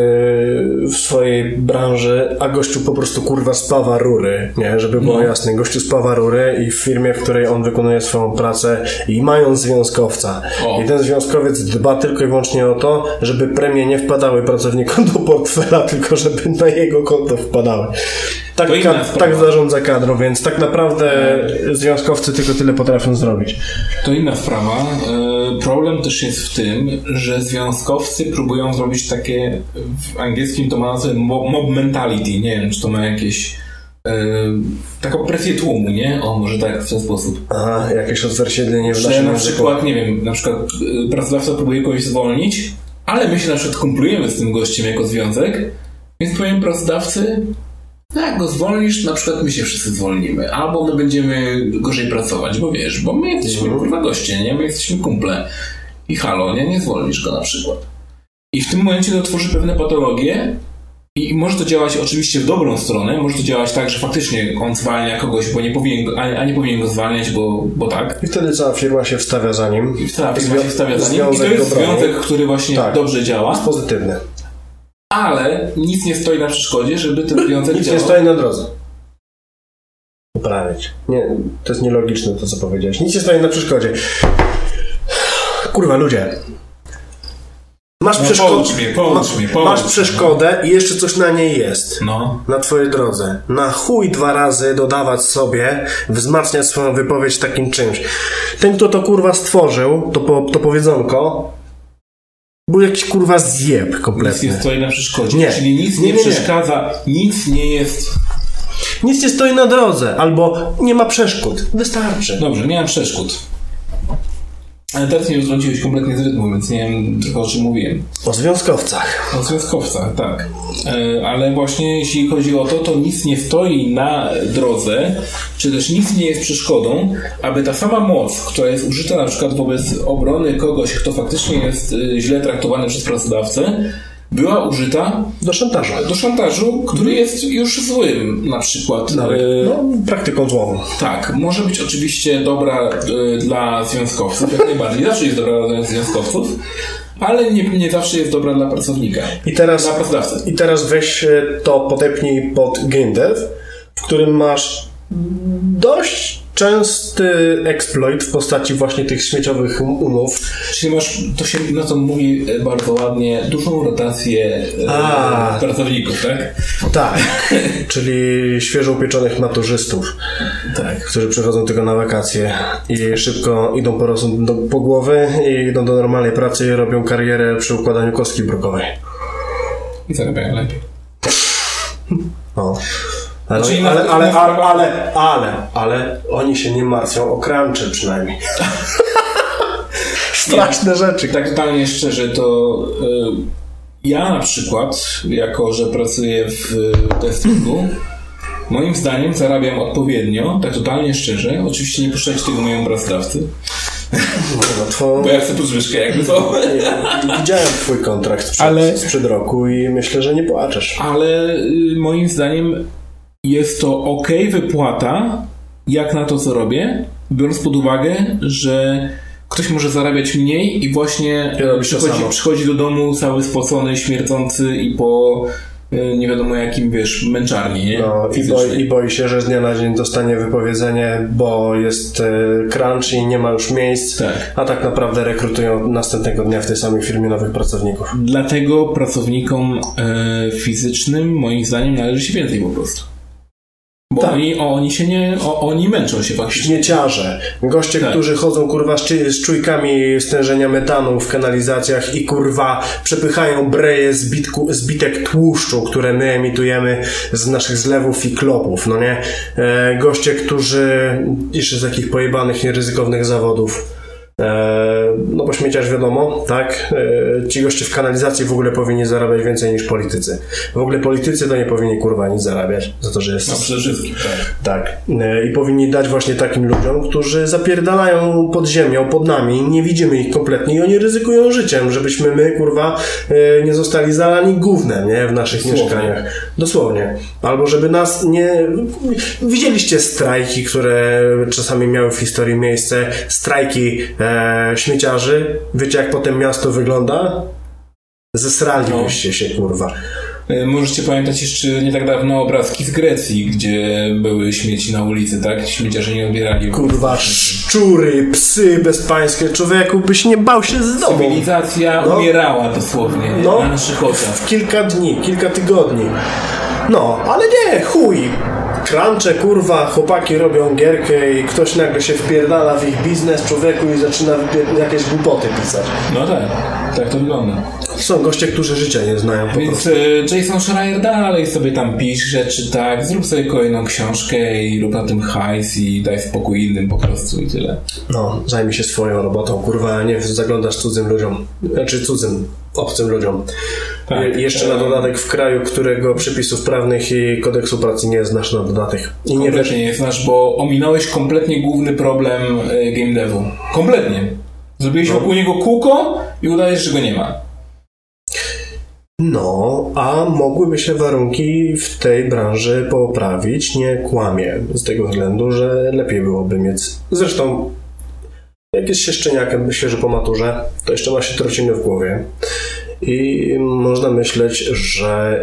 w swojej branży, a gościu po prostu kurwa spawa rury, nie? Żeby było No. jasne. Gościu spawa rury i w firmie, w której on wykonuje swoją pracę i mają związkowca. O. I ten związkowiec dba tylko i wyłącznie o to, żeby premie nie wpadały pracownikom do portfela, tylko żeby na jego konto wpadały. Tak, tak zarządza kadrą, więc tak naprawdę związkowcy tylko tyle potrafią zrobić. To inna sprawa. E, Problem też jest w tym, że związkowcy próbują zrobić takie, w angielskim to ma nazwę mo- mob mentality. Nie wiem, czy to ma jakieś e, taką presję tłumu, nie? O, może tak, w ten sposób. Aha, jakieś odzwierciedlenie w naszym na języku. przykład, nie wiem, na przykład y, pracodawca próbuje kogoś zwolnić, ale my się na przykład kumplujemy z tym gościem jako związek, więc powiem pracodawcy, no jak go zwolnisz, na przykład my się wszyscy zwolnimy, albo my będziemy gorzej pracować, bo wiesz, bo my jesteśmy kurwa goście, nie? My jesteśmy kumple. I halo, nie? Nie zwolnisz go na przykład. I w tym momencie to tworzy pewne patologie i może to działać oczywiście w dobrą stronę, może to działać tak, że faktycznie on zwalnia kogoś, bo nie powinien go, a, nie powinien go zwalniać, bo, bo tak. I wtedy cała firma się wstawia za nim. I cała firma się stawia za nim. I to jest związek, który właśnie Tak. dobrze działa, Pozytywny. Ale nic nie stoi na przeszkodzie, żeby ten związek Nic nie stoi na drodze. Poprawić. Nie, to jest nielogiczne to, co powiedziałeś. Nic nie stoi na przeszkodzie. Kurwa, ludzie. Masz, No, przeszko- mnie, mnie, poucz masz przeszkodę i jeszcze coś na niej jest. No, Na twojej drodze. Na chuj dwa razy dodawać sobie, wzmacniać swoją wypowiedź takim czymś. Ten, kto to kurwa stworzył, to, po, to powiedzonko, był jakiś kurwa zjeb nic kompletny. nie stoi na przeszkodzie. Nie. Czyli nic Nie, nie, nie, nie. przeszkadza, nic nie jest... Nic nie stoi na drodze, albo nie ma przeszkód. Wystarczy. Dobrze, nie mam przeszkód. Ale teraz mnie rozrządziłeś kompletnie z rytmu, więc nie wiem trochę o czym mówiłem. O związkowcach. O związkowcach, tak. E, Ale właśnie jeśli chodzi o to, to nic nie stoi na drodze, czy też nic nie jest przeszkodą, aby ta sama moc, która jest użyta na przykład wobec obrony kogoś, kto faktycznie jest y, źle traktowany przez pracodawcę, była użyta Do szantażu. do szantażu, który jest już złym na przykład. Nawet. E, No, praktyką złową. tak, może być oczywiście dobra e, dla związkowców, jak najbardziej. Zawsze jest dobra dla związkowców, ale nie, nie zawsze jest dobra dla pracownika. I teraz, Dla pracodawcy. I teraz weź e, to podepnij pod game dev, w którym masz dość częsty exploit w postaci właśnie tych śmieciowych um- umów. Czyli masz, to się na to mówi e, bardzo ładnie, dużą rotację e, A. pracowników, tak? Tak, czyli świeżo upieczonych maturzystów, Tak. którzy przychodzą tylko na wakacje i szybko idą po do, po głowy i idą do normalnej pracy i robią karierę przy układaniu kostki brukowej. I zarabiają lepiej. O. Ale, Znaczy, ale, na- ale, na- ale, ale, ale, ale oni się nie martwią o crunche przynajmniej. Straszne rzeczy. Tak totalnie szczerze, to y, ja na przykład, jako że pracuję w testingu, moim zdaniem zarabiam odpowiednio, tak totalnie szczerze. Oczywiście nie puszczać tego mojemu pracodawcy, No, to... bo ja chcę podwyżkę jakby to. Widziałem twój kontrakt sprzed, Ale- sprzed roku i myślę, że nie płaczesz. Ale y, moim zdaniem jest to ok wypłata, jak na to, co robię, biorąc pod uwagę, że ktoś może zarabiać mniej i właśnie to przychodzi, przychodzi do domu cały spocony, śmierdzący i po y, nie wiadomo jakim, wiesz, męczarni, nie? No, i, boi, I boi się, że z dnia na dzień dostanie wypowiedzenie, bo jest e, crunch i nie ma już miejsc, Tak. a tak naprawdę rekrutują następnego dnia w tej samej firmie nowych pracowników. Dlatego pracownikom e, fizycznym moim zdaniem należy się więcej po prostu. Bo Tak. oni, oni się nie, o, oni męczą się faktycznie. Śmieciarze, goście, Tak. którzy chodzą kurwa z, z czujkami stężenia metanu w kanalizacjach i kurwa przepychają breje z, bitku, z bitek tłuszczu, które my emitujemy z naszych zlewów i klopów, no nie? E, goście, którzy jeszcze z takich pojebanych, nieryzykownych zawodów. E, no bo śmieciarz wiadomo, tak? E, ci goście w kanalizacji w ogóle powinni zarabiać więcej niż politycy. W ogóle politycy to nie powinni kurwa nic zarabiać za to, że jest No wszystkim, tak. tak. E, I powinni dać właśnie takim ludziom, którzy zapierdalają pod ziemią, pod nami, nie widzimy ich kompletnie i oni ryzykują życiem, żebyśmy my, kurwa, nie zostali zalani gównem, nie? W naszych Dosłownie. mieszkaniach. Dosłownie. Albo żeby nas nie... Widzieliście strajki, które czasami miały w historii miejsce, strajki e, śmieciarzy. Wiecie, jak potem miasto wygląda? Zesralibyście się, kurwa. E, Możecie pamiętać jeszcze nie tak dawno obrazki z Grecji, gdzie były śmieci na ulicy, tak? Śmieciarze nie odbierali. Kurwa, szczury, psy bezpańskie. Człowieku, byś nie bał się z domu. Cywilizacja No. umierała dosłownie No. na naszych oczach. W kilka dni, kilka tygodni. No, ale nie, chuj. Crunche, kurwa, chłopaki robią gierkę i ktoś nagle się wpierdala w ich biznes, człowieku, i zaczyna jakieś głupoty pisać. No tak, tak to wygląda. Są goście, którzy życia nie znają po Więc prostu. e, Jason Schreier dalej sobie tam pisze rzeczy, tak, zrób sobie kolejną książkę i rób na tym hajs i daj spokój innym po prostu i tyle. No, zajmij się swoją robotą, kurwa, a nie zaglądasz cudzym ludziom. Znaczy cudzym, obcym ludziom. Tak. I jeszcze na dodatek w kraju, którego przepisów prawnych i kodeksu pracy nie znasz na dodatek. I nie wiesz, nie znasz, bo ominąłeś kompletnie główny problem e, game devu. Kompletnie. Zrobiłeś No. wokół niego kółko i udajesz, że go nie ma. No, a mogłyby się warunki w tej branży poprawić, nie kłamie, z tego względu, że lepiej byłoby mieć. Zresztą, jak jest się szczeniakiem, świeżo po maturze, to jeszcze ma się trociny w głowie. I można myśleć, że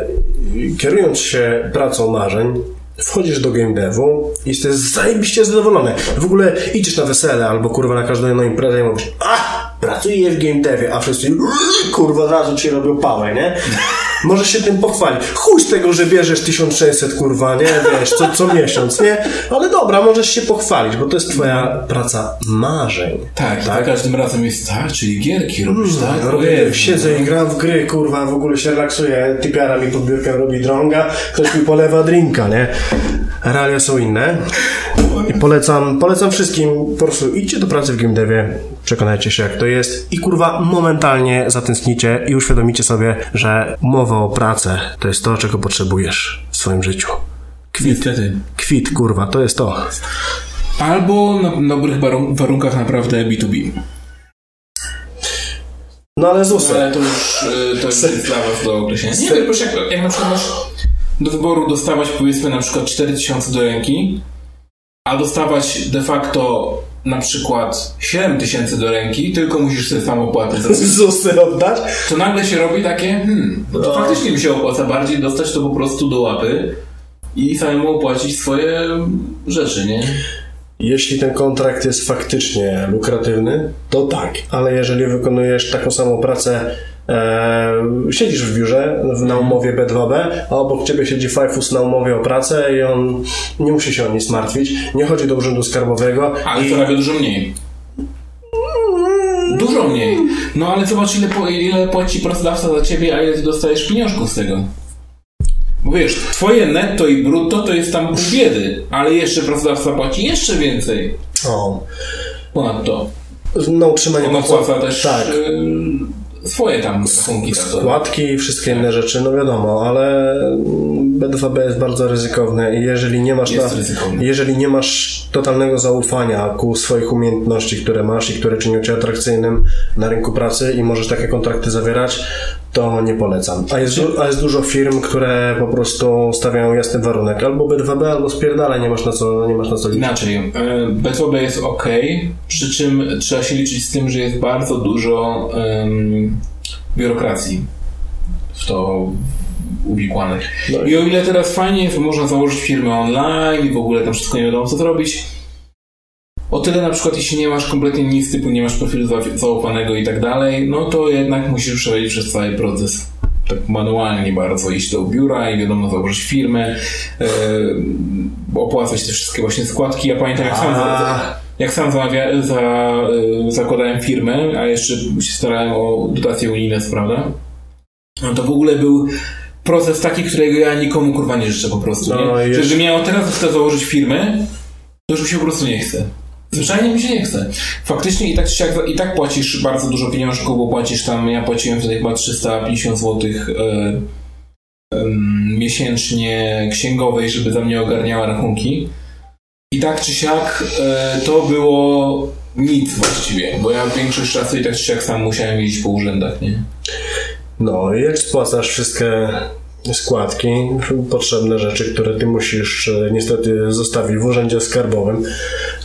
kierując się pracą marzeń, wchodzisz do game devu i jesteś zajebiście zadowolony. W ogóle idziesz na wesele albo kurwa na każdą inną imprezę i mówisz a, pracuję w game devie, a wszyscy kurwa od razu ci robią pałę, nie? Możesz się tym pochwalić. Chuj z tego, że bierzesz 1600 kurwa, nie? Wiesz, co, co miesiąc, nie? Ale dobra, możesz się pochwalić, bo to jest twoja praca marzeń. Tak, za każdym razem jest tak, czyli gierki robisz, tak? Ja robię, Ojej. siedzę i gram w gry, kurwa, w ogóle się relaksuję. Typiara mi pod biurkiem robi drąga, ktoś mi polewa drinka, nie? Realia są inne. I polecam, polecam wszystkim, po prostu idźcie do pracy w GameDevie, przekonajcie się jak to jest i kurwa momentalnie zatęsknicie i uświadomicie sobie, że umowa o pracę to jest to, czego potrzebujesz w swoim życiu. Niestety. Kwit, kurwa, to jest to. Albo na dobrych warun- warunkach naprawdę B2B. No ale ZUSy. Ale to już, y, to już jest dla was do określenia. Nie jak, jak na przykład masz do wyboru dostawać powiedzmy na przykład 4000 do ręki, a dostawać de facto na przykład 7 tysięcy do ręki, tylko musisz sobie sam opłatę zrobić, ZUSy oddać? to nagle się robi takie, hmm, no to faktycznie mi się opłaca bardziej dostać to po prostu do łapy i samemu opłacić swoje rzeczy, nie? Jeśli ten kontrakt jest faktycznie lukratywny, to tak, ale jeżeli wykonujesz taką samą pracę, e, siedzisz w biurze na umowie B2B, a obok ciebie siedzi Fajfus na umowie o pracę i on nie musi się o nic martwić, nie chodzi do urzędu skarbowego Ale i zarabia dużo mniej. Dużo mniej. No ale zobacz, ile, ile płaci pracodawca za ciebie, a ile ty dostajesz pieniążków z tego. Bo wiesz, twoje netto i brutto to jest tam pół biedy, ale jeszcze pracodawca płaci jeszcze więcej o, ponad to. na utrzymanie On opłaca pracow- też tak, y, swoje tam to. składki i wszystkie inne rzeczy, no wiadomo, ale B2B jest bardzo ryzykowne i jeżeli nie masz, ryzykowne. jeżeli nie masz totalnego zaufania ku swoich umiejętności, które masz i które czynią cię atrakcyjnym na rynku pracy i możesz takie kontrakty zawierać, to nie polecam. A jest, du- a jest dużo firm, które po prostu stawiają jasny warunek. Albo B2B, albo spierdalaj, nie masz na co, nie masz na co liczyć. Inaczej, y, B2B jest ok, przy czym trzeba się liczyć z tym, że jest bardzo dużo ym, biurokracji w to uwikłanych. No I o ile teraz fajnie można założyć firmę online i w ogóle tam wszystko nie wiadomo co zrobić, o tyle na przykład jeśli nie masz kompletnie nic typu, nie masz profilu za- zaufanego i tak dalej, no to jednak musisz przechodzić przez cały proces tak manualnie bardzo iść do biura i wiadomo założyć firmę, yy, opłacać te wszystkie właśnie składki. Ja pamiętam jak sam, A. jak sam zamawia, za, yy, zakładałem firmę, a jeszcze się starałem o dotacje unijne, prawda, no to w ogóle był proces taki, którego ja nikomu kurwa nie życzę po prostu. No, nie? Że gdybym miał teraz chcę założyć firmę, to już mi się po prostu nie chce. Zwyczajnie mi się nie chce. Faktycznie i tak, i tak płacisz bardzo dużo pieniążków, bo płacisz tam, ja płaciłem wtedy chyba 350 zł e, em, miesięcznie księgowej, żeby za mnie ogarniała rachunki. I tak czy siak e, to było nic właściwie, bo ja większość czasu i tak czy siak sam musiałem jeździć po urzędach, nie? No jak spłacasz wszystkie składki, potrzebne rzeczy, które ty musisz e, niestety zostawić w urzędzie skarbowym,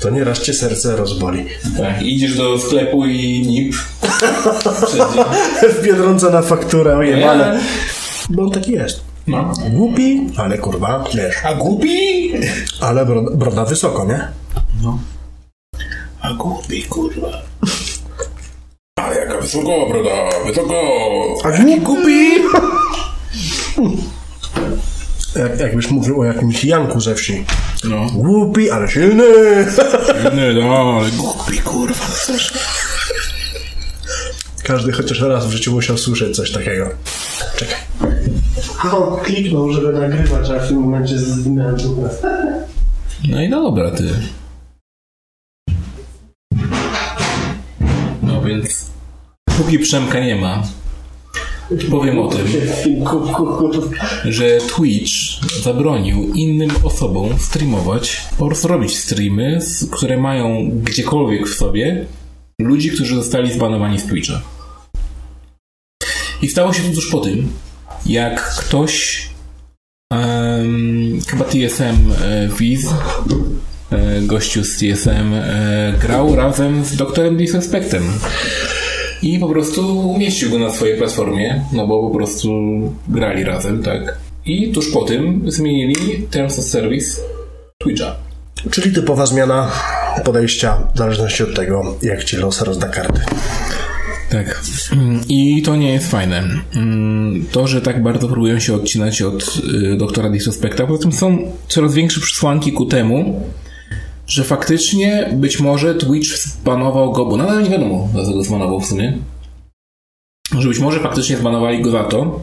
to nieraz cię serce rozboli. Tak, idziesz do sklepu i NIP. W Biedronce na fakturę, ojebane. On taki jest. No. Głupi, ale kurwa, wiesz. A głupi? Ale broda, broda wysoko, nie? A głupi, kurwa. A jaka wysoko, broda, wysoko. A głupi! Jak, jakbyś mówił o jakimś Janku ze wsi. No. Głupi, ale silny! Nie, no, ale głupi, kurwa. Każdy chociaż raz w życiu musiał słyszeć coś takiego. Czekaj. A on kliknął, żeby nagrywać, a w tym momencie zwinąłem dupę. No i dobra, ty. No więc... Póki Przemka nie ma, powiem o tym, że Twitch zabronił innym osobom streamować, prostu robić streamy, które mają gdziekolwiek w sobie ludzi, którzy zostali zbanowani z Twitcha. I stało się to tuż po tym, jak ktoś em, chyba TSM e, Wiz e, gościu z TSM e, grał razem z doktorem Disrespectem. I po prostu umieścił go na swojej platformie, no bo po prostu grali razem, tak. I tuż po tym zmienili Terms of Service Twitcha. Czyli typowa zmiana podejścia w zależności od tego, jak ci los rozda karty. Tak. I to nie jest fajne. To, że tak bardzo próbują się odcinać od y, doktora Disrespecta, poza tym są coraz większe przesłanki ku temu, że faktycznie być może Twitch zbanował go, bo nadal nie wiadomo, dlaczego zbanował w sumie. Że być może faktycznie zbanowali go za to.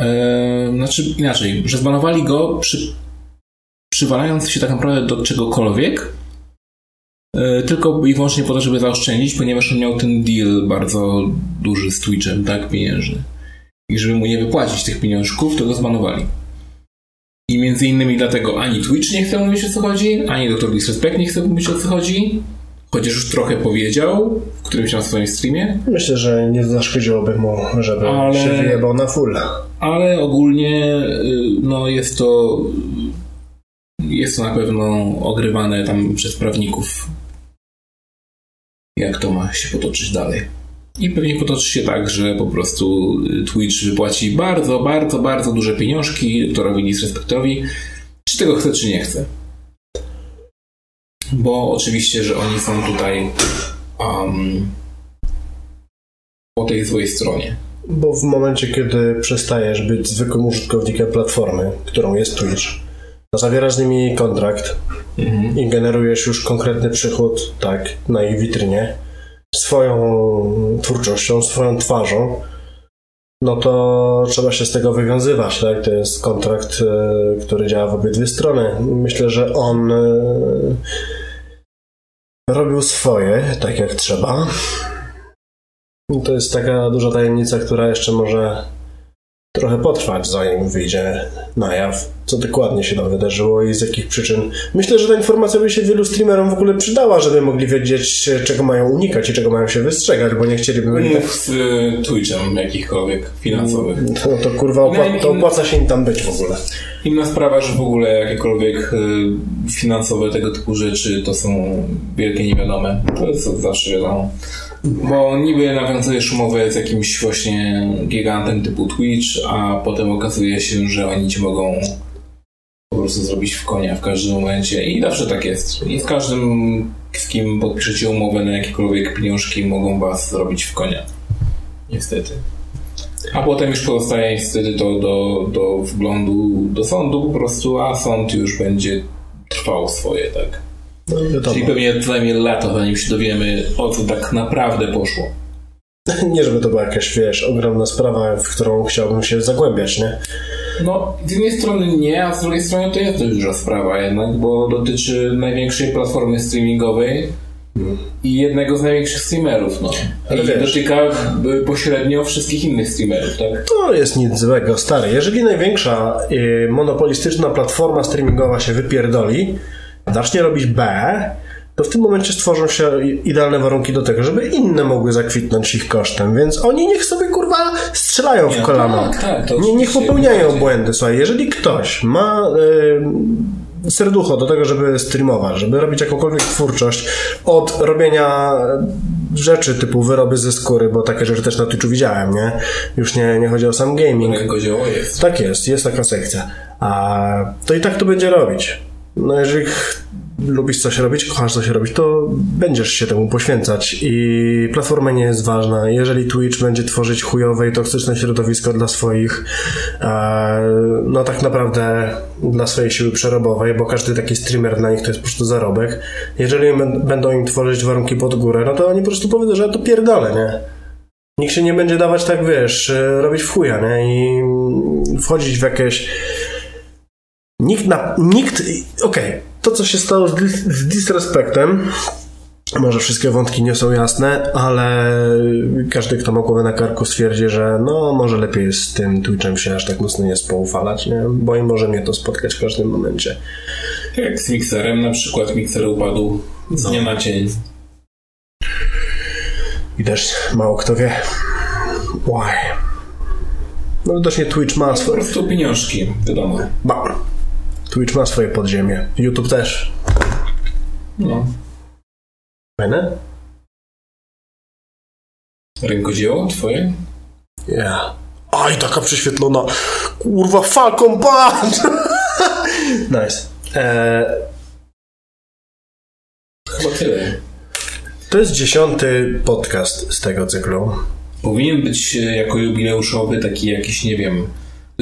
Eee, znaczy inaczej, że zbanowali go przy, przywalając się tak naprawdę do czegokolwiek, E, tylko i wyłącznie po to, żeby zaoszczędzić, ponieważ on miał ten deal bardzo duży z Twitchem, tak, pieniężny. I żeby mu nie wypłacić tych pieniążków, to go zbanowali. I między innymi dlatego ani Twitch nie chce mówić o co chodzi, ani Dr. Disrespect nie chce mówić o co chodzi, chociaż już trochę powiedział w którymś tam swoim streamie, Myślę, że nie zaszkodziłoby mu, żeby Ale- się wyjebał na full. ale ogólnie y, no jest to jest to na pewno ogrywane tam przez prawników, jak to ma się potoczyć dalej. I pewnie potoczy się tak, że po prostu Twitch wypłaci bardzo, bardzo, bardzo duże pieniążki doktorowi Disrespectowi, czy tego chce, czy nie chce. Bo oczywiście, że oni są tutaj um, po tej złej stronie. Bo w momencie, kiedy przestajesz być zwykłym użytkownikiem platformy, którą jest Twitch, to zawierasz z nimi kontrakt i generujesz już konkretny przychód, tak, na ich witrynie, swoją twórczością, swoją twarzą, no to trzeba się z tego wywiązywać, tak? To jest kontrakt, e, który działa w obydwie strony. Myślę, że on e, robił swoje, tak jak trzeba. To jest taka duża tajemnica, która jeszcze może trochę potrwać, zanim wyjdzie na jaw, co dokładnie się tam wydarzyło i z jakich przyczyn. Myślę, że ta informacja by się wielu streamerom w ogóle przydała, żeby mogli wiedzieć, czego mają unikać i czego mają się wystrzegać, bo nie chcieliby... Mów z y, Twitchem jakichkolwiek finansowych. No to kurwa, opła- to opłaca się im tam być w ogóle. Inna sprawa, że w ogóle jakiekolwiek y, finansowe tego typu rzeczy to są wielkie niewiadome. To jest zawsze wiadomo. Bo niby nawiązujesz umowę z jakimś właśnie gigantem typu Twitch, a potem okazuje się, że oni ci mogą po prostu zrobić w konia w każdym momencie i zawsze tak jest. I z każdym, z kim podpiszecie umowę na jakiekolwiek pieniążki, mogą was zrobić w konia. Niestety. A potem już pozostaje niestety to do, do wglądu do sądu po prostu, a sąd już będzie trwał swoje, tak. No. Czyli pewnie zajmie lata, zanim się dowiemy, o co tak naprawdę poszło. Nie, żeby to była jakaś, wiesz, ogromna sprawa, w którą chciałbym się zagłębiać, nie? No, z jednej strony nie, a z drugiej strony to jest dość duża sprawa jednak, bo dotyczy największej platformy streamingowej i jednego z największych streamerów, no. Ale I wiesz- dotyka y, pośrednio wszystkich innych streamerów, tak? To jest nic złego, stary. Jeżeli największa y, monopolistyczna platforma streamingowa się wypierdoli, zacznie robić B, to w tym momencie stworzą się idealne warunki do tego, żeby inne mogły zakwitnąć ich kosztem, więc oni niech sobie kurwa strzelają w Nie, kolano. tak, tak, nie, niech popełniają błędy. Słuchaj, jeżeli ktoś ma y, serducho do tego, żeby streamować, żeby robić jakąkolwiek twórczość, od robienia rzeczy typu wyroby ze skóry, bo takie rzeczy też na Twitchu widziałem, nie? Już nie, nie chodzi o sam gaming. Rękozioło jest. Tak jest, jest taka sekcja. A to i tak to będzie robić. No jeżeli lubisz coś robić, kochasz coś robić, to będziesz się temu poświęcać i platforma nie jest ważna. Jeżeli Twitch będzie tworzyć chujowe i toksyczne środowisko dla swoich, e, no tak naprawdę dla swojej siły przerobowej, bo każdy taki streamer dla nich to jest po prostu zarobek. Jeżeli bę- będą im tworzyć warunki pod górę, no to oni po prostu powiedzą, że to pierdolę, nie? Nikt się nie będzie dawać tak, wiesz, e, robić w chuja, nie? I wchodzić w jakieś... Nikt na... Nikt... Okej, to co się stało z, dis- z Disrespektem, może wszystkie wątki nie są jasne, ale każdy, kto ma głowę na karku stwierdzi, że no może lepiej jest z tym Twitchem się aż tak mocno nie spoufalać, nie? Bo i może mnie to spotkać w każdym momencie. Jak z mikserem, na przykład mikser upadł z dnia na dzień. I też mało kto wie. Why? No widocznie Twitch ma Po swoje... prostu pieniążki, wiadomo. Ba. Twitch ma swoje podziemie. YouTube też. No. Fajne? Rękodzieło twoje? Ja. Aj, taka prześwietlona. Kurwa, Falcon Band! nice. Eee, Chyba tyle. to jest dziesiąty podcast z tego cyklu. Powinien być e, jako jubileuszowy taki jakiś, nie wiem,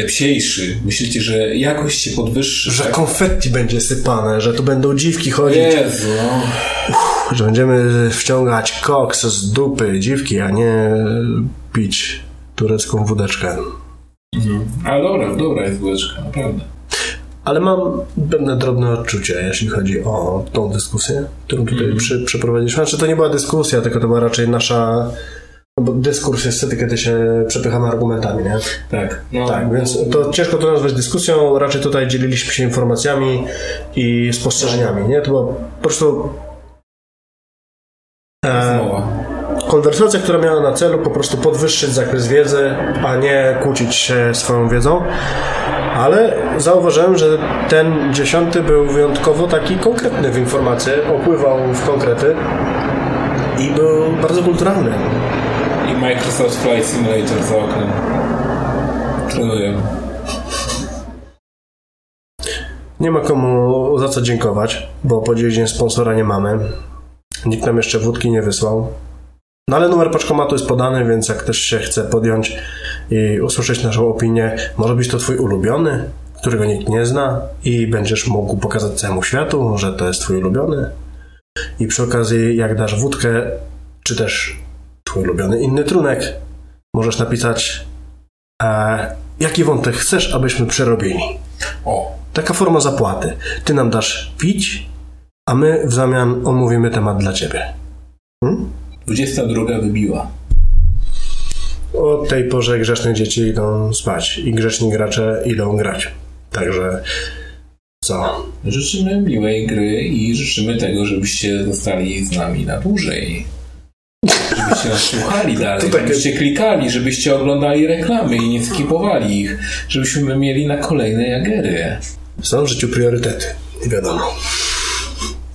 lepsiejszy. Myślicie, że jakość się podwyższy? Że tak? konfetti będzie sypane, że tu będą dziwki chodzić, Jezu, no. że będziemy wciągać koks z dupy dziwki, a nie pić turecką wódeczkę. Ale dobra, dobra jest wódeczka, naprawdę. Ale mam pewne drobne odczucia, jeśli chodzi o tą dyskusję, którą tutaj przy, przeprowadziliśmy. Znaczy, to nie była dyskusja, tylko to była raczej nasza. No bo dyskurs jest wtedy, kiedy się przepychamy argumentami, nie? Tak, no, Tak, więc to ciężko to nazwać dyskusją, raczej tutaj dzieliliśmy się informacjami i spostrzeżeniami, nie? To było po prostu. E, konwersacja, która miała na celu po prostu podwyższyć zakres wiedzy, a nie kłócić się swoją wiedzą. Ale zauważyłem, że ten dziesiąty był wyjątkowo taki konkretny w informacje, opływał w konkrety i był bardzo kulturalny. Microsoft Flight Simulator za oknem. Trenuję. Nie ma komu za co dziękować, bo po dzień sponsora nie mamy. Nikt nam jeszcze wódki nie wysłał. No ale numer paczkomatu jest podany, więc jak ktoś się chce podjąć i usłyszeć naszą opinię, może być to twój ulubiony, którego nikt nie zna i będziesz mógł pokazać całemu światu, że to jest twój ulubiony. I przy okazji, jak dasz wódkę, czy też twój ulubiony inny trunek, możesz napisać e, jaki wątek chcesz, abyśmy przerobili. O, Taka forma zapłaty. Ty nam dasz pić, a my w zamian omówimy temat dla ciebie. 22 wybiła. O tej porze grzeczne dzieci idą spać i grzeczni gracze idą grać. Także co? Życzymy miłej gry i życzymy tego, żebyście zostali z nami na dłużej. Żebyście nas słuchali dalej, To takie- żebyście klikali, żebyście oglądali reklamy i nie skipowali ich, żebyśmy mieli na kolejne jagery. Są w życiu priorytety. I wiadomo.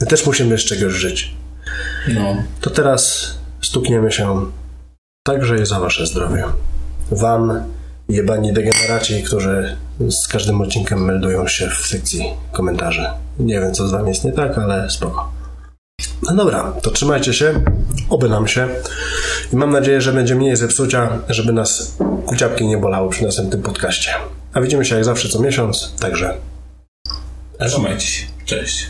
My też musimy z czegoś żyć. No. To teraz stukniemy się także za wasze zdrowie. Wam, jebani degeneraci, którzy z każdym odcinkiem meldują się w sekcji komentarzy. Nie wiem, co z wami jest nie tak, ale spoko. No dobra, to trzymajcie się, oby nam się. I mam nadzieję, że będzie mniej zepsucia, żeby nas kuciapki nie bolały przy następnym podcaście. A widzimy się jak zawsze co miesiąc, także Trzymajcie się. Cześć.